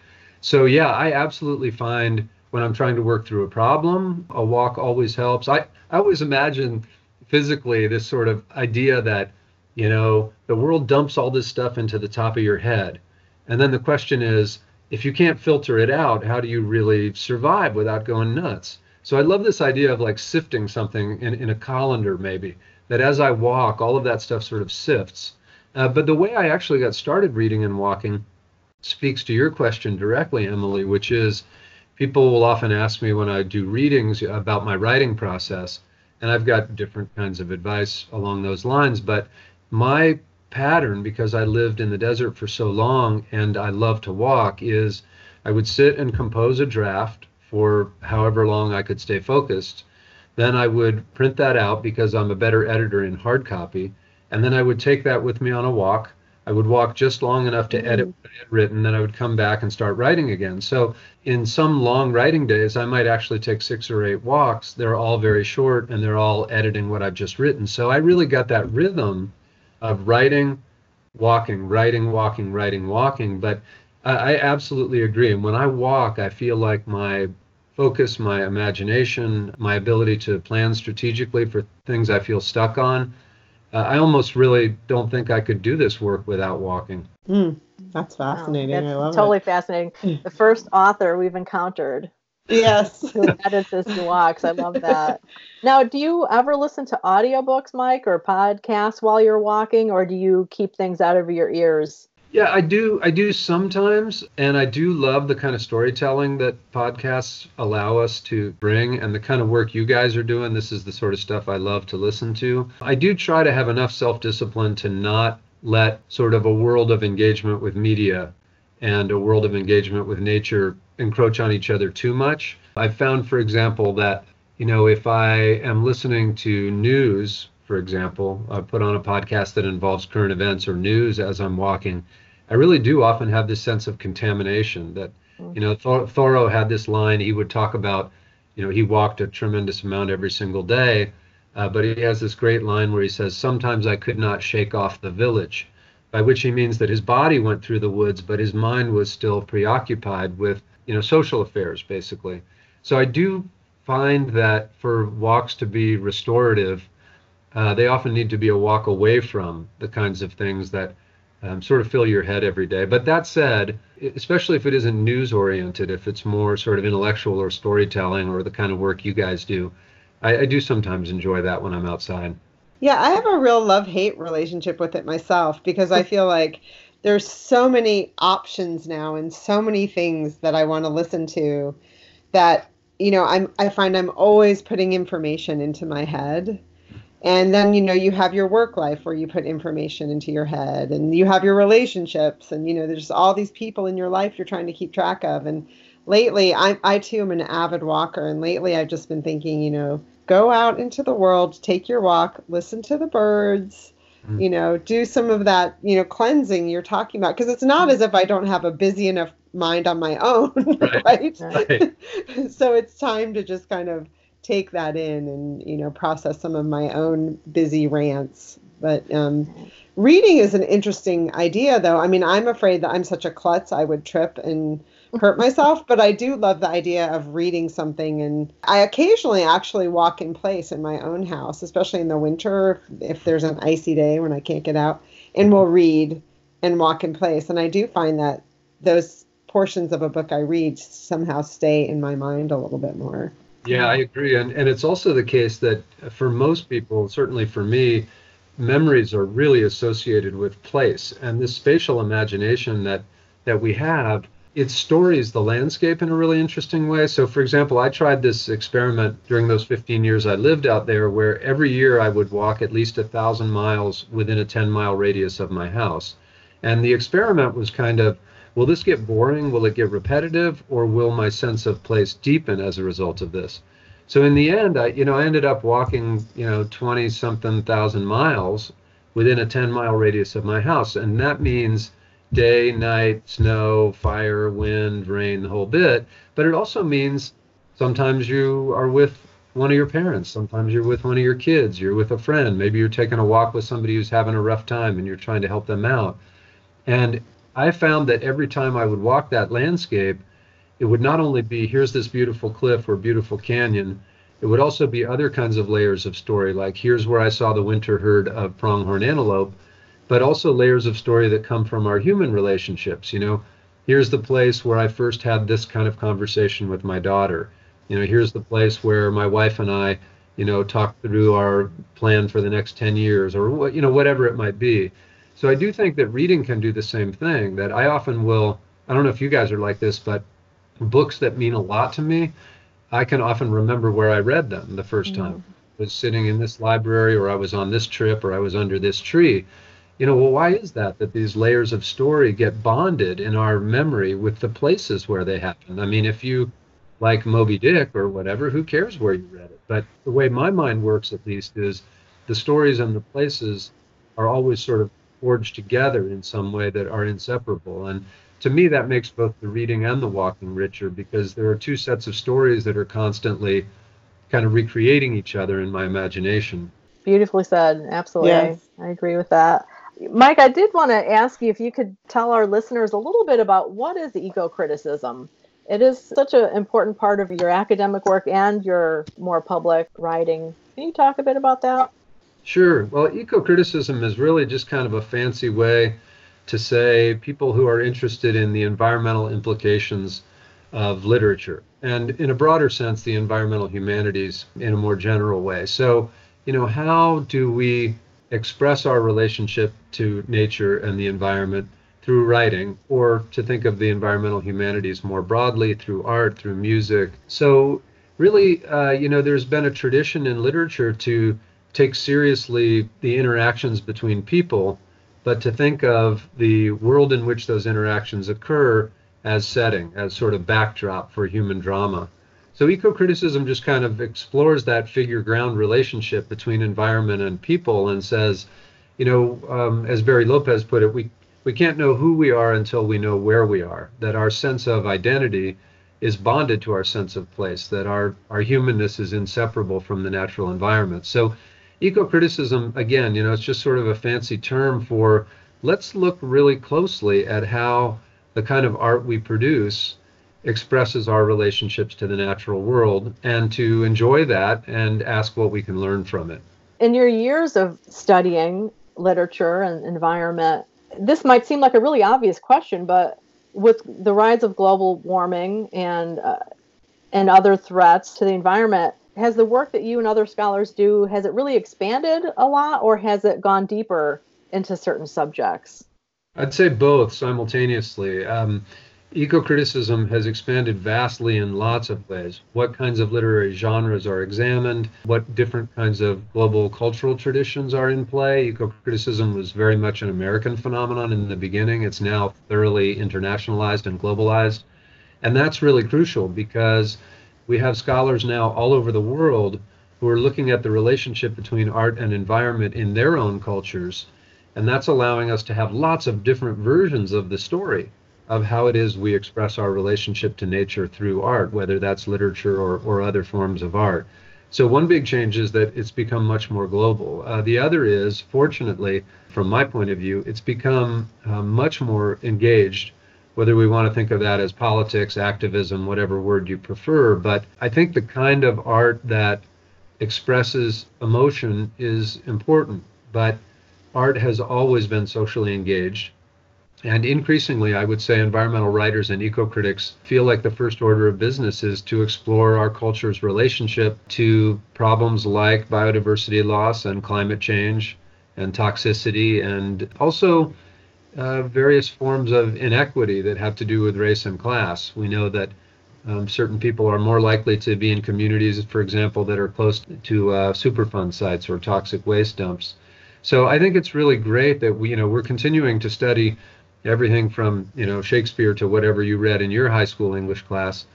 So, yeah, I absolutely find when I'm trying to work through a problem, a walk always helps. I, I always imagine physically this sort of idea that, you know, the world dumps all this stuff into the top of your head. And then the question is, if you can't filter it out, how do you really survive without going nuts? So I love this idea of like sifting something in, in a colander, maybe, that as I walk, all of that stuff sort of sifts. Uh, but the way I actually got started reading and walking speaks to your question directly, Emily, which is people will often ask me when I do readings about my writing process, and I've got different kinds of advice along those lines. But my pattern, because I lived in the desert for so long and I love to walk, is I would sit and compose a draft for however long I could stay focused. Then I would print that out because I'm a better editor in hard copy. And then I would take that with me on a walk. I would walk just long enough to edit mm-hmm. what I had written, then I would come back and start writing again. So in some long writing days, I might actually take six or eight walks. They're all very short and they're all editing what I've just written. So I really got that rhythm of writing, walking, writing, walking, writing, walking. But I, I absolutely agree. And when I walk, I feel like my focus, my imagination, my ability to plan strategically for things I feel stuck on. Uh, I almost really don't think I could do this work without walking. Mm, that's fascinating. Wow, that's I love totally it. fascinating. The first author we've encountered Yes. who edits his walks. I love that. Now, do you ever listen to audiobooks, Mike, or podcasts while you're walking, or do you keep things out of your ears? Yeah, I do. I do sometimes, and I do love the kind of storytelling that podcasts allow us to bring, and the kind of work you guys are doing. This is the sort of stuff I love to listen to. I do try to have enough self-discipline to not let sort of a world of engagement with media and a world of engagement with nature encroach on each other too much. I've found, for example, that you know if I am listening to news, for example, I put on a podcast that involves current events or news as I'm walking. I really do often have this sense of contamination that, you know, Thor- Thoreau had this line, he would talk about, you know, he walked a tremendous amount every single day, uh, but he has this great line where he says, Sometimes I could not shake off the village, by which he means that his body went through the woods, but his mind was still preoccupied with, you know, social affairs, basically. So I do find that for walks to be restorative, uh, they often need to be a walk away from the kinds of things that um, sort of fill your head every day. But that said, especially if it isn't news oriented, if it's more sort of intellectual or storytelling or the kind of work you guys do, I, I do sometimes enjoy that when I'm outside. Yeah, I have a real love hate relationship with it myself because I feel like there's so many options now and so many things that I want to listen to that you know I'm I find I'm always putting information into my head and then you know you have your work life where you put information into your head and you have your relationships and you know there's all these people in your life you're trying to keep track of and lately I, I too am an avid walker and lately i've just been thinking you know go out into the world take your walk listen to the birds. You know do some of that you know cleansing you're talking about because it's not as if i don't have a busy enough mind on my own Right. right, Right. so it's time to just kind of take that in and you know process some of my own busy rants but um, reading is an interesting idea though i mean i'm afraid that i'm such a klutz i would trip and hurt myself but i do love the idea of reading something and i occasionally actually walk in place in my own house especially in the winter if, there's an icy day when i can't get out and we'll read and walk in place and i do find that those portions of a book i read somehow stay in my mind a little bit more Yeah, I agree. And, and it's also the case that for most people, certainly for me, memories are really associated with place. And this spatial imagination that, that we have, it stories the landscape in a really interesting way. So, for example, I tried this experiment during those 15 years I lived out there where every year I would walk at least a thousand miles within a 10 mile radius of my house. And the experiment was kind of will this get boring? Will it get repetitive? Or will my sense of place deepen as a result of this? So in the end, I, you know, I ended up walking, you know, 20 something thousand miles within a 10 mile radius of my house. And that means day, night, snow, fire, wind, rain, the whole bit. But it also means sometimes you are with one of your parents. Sometimes you're with one of your kids. You're with a friend. Maybe you're taking a walk with somebody who's having a rough time and you're trying to help them out. And I found that every time I would walk that landscape, it would not only be here's this beautiful cliff or beautiful canyon, it would also be other kinds of layers of story, like here's where I saw the winter herd of pronghorn antelope, but also layers of story that come from our human relationships. You know, here's the place where I first had this kind of conversation with my daughter. You know, here's the place where my wife and I, you know, talked through our plan for the next 10 years or what, you know, whatever it might be. So I do think that reading can do the same thing. That I often will, I don't know if you guys are like this, but books that mean a lot to me, I can often remember where I read them the 1st mm. time. I was sitting in this library, or I was on this trip, or I was under this tree. You know, well, why is that? That these layers of story get bonded in our memory with the places where they happen. I mean, if you like Moby Dick or whatever, who cares where you read it? But the way my mind works, at least, is the stories and the places are always sort of forged together in some way that are inseparable. And to me, that makes both the reading and the walking richer because there are two sets of stories that are constantly kind of recreating each other in my imagination. Beautifully said. Absolutely. Yes. I agree with that. Mike, I did want to ask you if you could tell our listeners a little bit about what is eco criticism. It is such an important part of your academic work and your more public writing. Can you talk a bit about that? Sure. Well, eco criticism is really just kind of a fancy way to say people who are interested in the environmental implications of literature and in a broader sense the environmental humanities in a more general way so you know how do we express our relationship to nature and the environment through writing or to think of the environmental humanities more broadly through art through music so really uh, you know there's been a tradition in literature to take seriously the interactions between people but to think of the world in which those interactions occur as setting, as sort of backdrop for human drama. So eco criticism just kind of explores that figure ground relationship between environment and people and says, you know, um, as Barry Lopez put it, we, we can't know who we are until we know where we are, that our sense of identity is bonded to our sense of place, that our, our humanness is inseparable from the natural environment. So eco criticism, again, you know, it's just sort of a fancy term for let's look really closely at how the kind of art we produce expresses our relationships to the natural world and to enjoy that and ask what we can learn from it. In your years of studying literature and environment, this might seem like a really obvious question, but with the rise of global warming and uh, and other threats to the environment, has the work that you and other scholars do has it really expanded a lot, or has it gone deeper into certain subjects? I'd say both simultaneously. Um, Eco criticism has expanded vastly in lots of ways. What kinds of literary genres are examined? What different kinds of global cultural traditions are in play? Eco criticism was very much an American phenomenon in the beginning. It's now thoroughly internationalized and globalized. And that's really crucial because we have scholars now all over the world who are looking at the relationship between art and environment in their own cultures and that's allowing us to have lots of different versions of the story of how it is we express our relationship to nature through art, whether that's literature or, or other forms of art. So, one big change is that it's become much more global. Uh, the other is, fortunately, from my point of view, it's become uh, much more engaged, whether we want to think of that as politics, activism, whatever word you prefer. But I think the kind of art that expresses emotion is important. But art has always been socially engaged. And increasingly, I would say environmental writers and eco critics feel like the first order of business is to explore our culture's relationship to problems like biodiversity loss and climate change and toxicity, and also uh, various forms of inequity that have to do with race and class. We know that um, certain people are more likely to be in communities, for example, that are close to uh, Superfund sites or toxic waste dumps. So I think it's really great that we, you know, we're continuing to study everything from, you know, Shakespeare to whatever you read in your high school English class.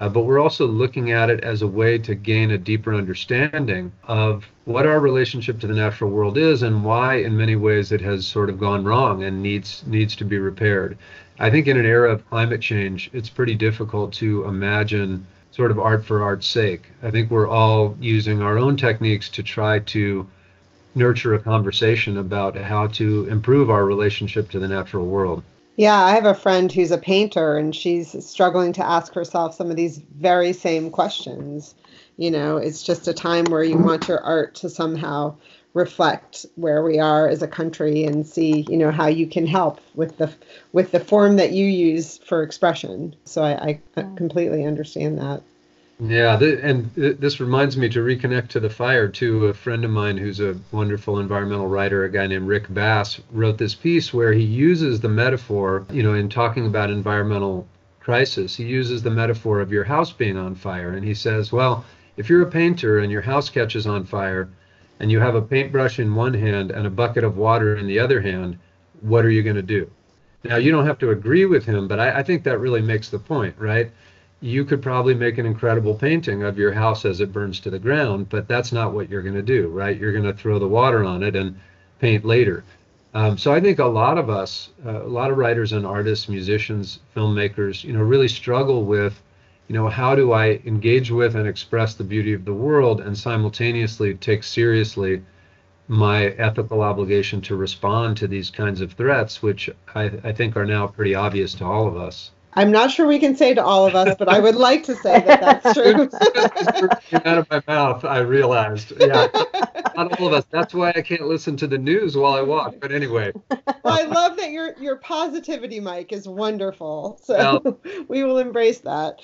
Uh, but we're also looking at it as a way to gain a deeper understanding of what our relationship to the natural world is and why in many ways it has sort of gone wrong and needs needs to be repaired. I think in an era of climate change, it's pretty difficult to imagine sort of art for art's sake. I think we're all using our own techniques to try to nurture a conversation about how to improve our relationship to the natural world. Yeah, I have a friend who's a painter and she's struggling to ask herself some of these very same questions. You know, it's just a time where you want your art to somehow reflect where we are as a country and see, you know, how you can help with the with the form that you use for expression. So I, I completely understand that. Yeah, th- and th- this reminds me to reconnect to the fire too. A friend of mine who's a wonderful environmental writer, a guy named Rick Bass, wrote this piece where he uses the metaphor, you know, in talking about environmental crisis, he uses the metaphor of your house being on fire. And he says, well, if you're a painter and your house catches on fire and you have a paintbrush in one hand and a bucket of water in the other hand, what are you going to do? Now, you don't have to agree with him, but I, I think that really makes the point, right? You could probably make an incredible painting of your house as it burns to the ground, but that's not what you're going to do, right? You're going to throw the water on it and paint later. Um, so I think a lot of us, uh, a lot of writers and artists, musicians, filmmakers, you know, really struggle with, you know, how do I engage with and express the beauty of the world and simultaneously take seriously my ethical obligation to respond to these kinds of threats, which I, I think are now pretty obvious to all of us. I'm not sure we can say to all of us, but I would like to say that that's true. out of my mouth, I realized. Yeah, not all of us. That's why I can't listen to the news while I walk. But anyway. Well, I love that your your positivity, Mike, is wonderful. So well, we will embrace that.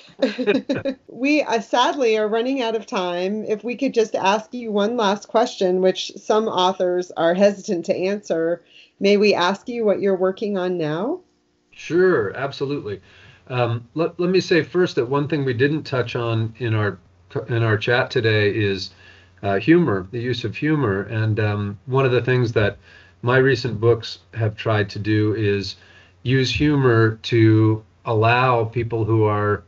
we uh, sadly are running out of time. If we could just ask you one last question, which some authors are hesitant to answer, may we ask you what you're working on now? Sure, absolutely. Um, let, let me say first that one thing we didn't touch on in our in our chat today is uh, humor, the use of humor, and um, one of the things that my recent books have tried to do is use humor to allow people who are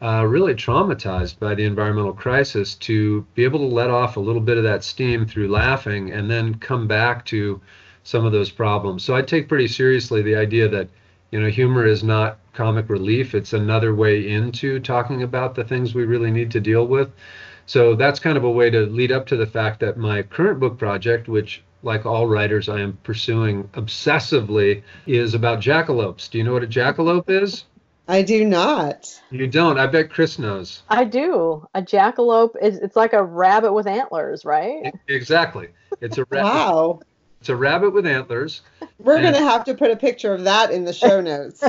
uh, really traumatized by the environmental crisis to be able to let off a little bit of that steam through laughing and then come back to some of those problems. So I take pretty seriously the idea that you know, humor is not comic relief. It's another way into talking about the things we really need to deal with. So that's kind of a way to lead up to the fact that my current book project, which like all writers I am pursuing obsessively, is about jackalopes. Do you know what a jackalope is? I do not. You don't. I bet Chris knows. I do. A jackalope is it's like a rabbit with antlers, right? Exactly. It's a rabbit. wow. It's a rabbit with antlers. We're going to have to put a picture of that in the show notes.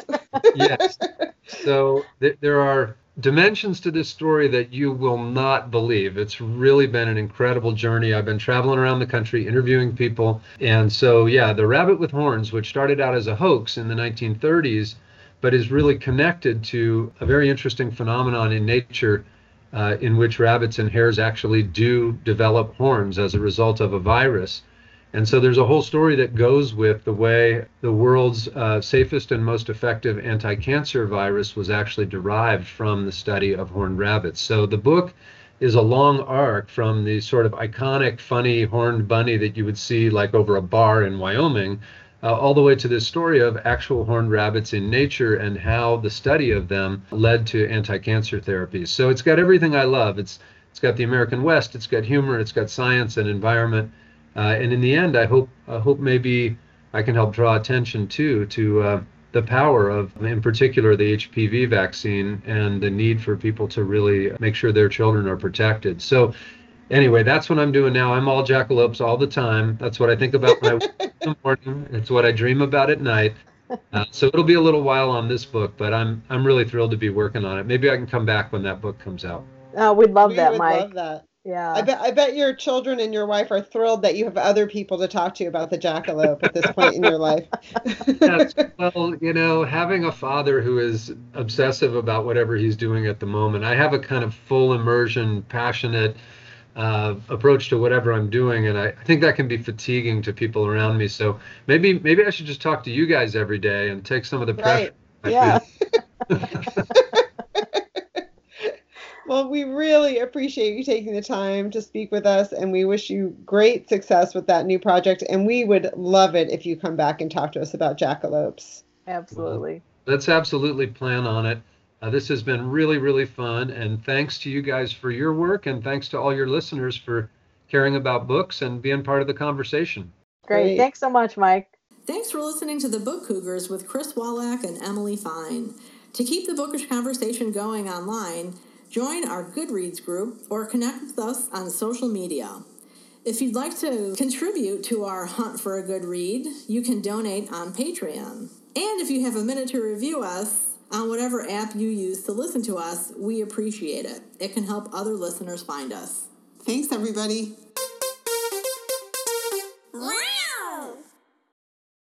yes. So th- there are dimensions to this story that you will not believe. It's really been an incredible journey. I've been traveling around the country interviewing people. And so, yeah, the rabbit with horns, which started out as a hoax in the 1930s, but is really connected to a very interesting phenomenon in nature. Uh, in which rabbits and hares actually do develop horns as a result of a virus. And so there's a whole story that goes with the way the world's uh, safest and most effective anti cancer virus was actually derived from the study of horned rabbits. So the book is a long arc from the sort of iconic, funny horned bunny that you would see like over a bar in Wyoming. Uh, all the way to this story of actual horned rabbits in nature and how the study of them led to anti-cancer therapies. So it's got everything I love. It's it's got the American West, it's got humor, it's got science and environment, uh, and in the end, I hope I hope maybe I can help draw attention too to uh, the power of, in particular, the HPV vaccine and the need for people to really make sure their children are protected. So, anyway, that's what I'm doing now. I'm all jackalopes all the time. That's what I think about when I wake in the morning. It's what I dream about at night. Uh, so it'll be a little while on this book, but I'm I'm really thrilled to be working on it. Maybe I can come back when that book comes out. Oh, we'd love we that, would Mike. Love that. Yeah. I bet I bet your children and your wife are thrilled that you have other people to talk to about the jackalope at this point in your life. yes. Well, you know, having a father who is obsessive about whatever he's doing at the moment, I have a kind of full immersion, passionate uh, approach to whatever I'm doing, and I, I think that can be fatiguing to people around me. So maybe maybe I should just talk to you guys every day and take some of the pressure. Right. Yeah. Well, we really appreciate you taking the time to speak with us, and we wish you great success with that new project. And we would love it if you come back and talk to us about jackalopes. Absolutely. Let's absolutely plan on it. Uh, this has been really, really fun. And thanks to you guys for your work, and thanks to all your listeners for caring about books and being part of the conversation. Great. Great. Thanks so much, Mike. Thanks for listening to the Book Cougars with Chris Wolak and Emily Fine. To keep the bookish conversation going online, join our Goodreads group or connect with us on social media. If you'd like to contribute to our hunt for a good read, you can donate on Patreon. And if you have a minute to review us on whatever app you use to listen to us. We appreciate it. It can help other listeners find us. Thanks, everybody.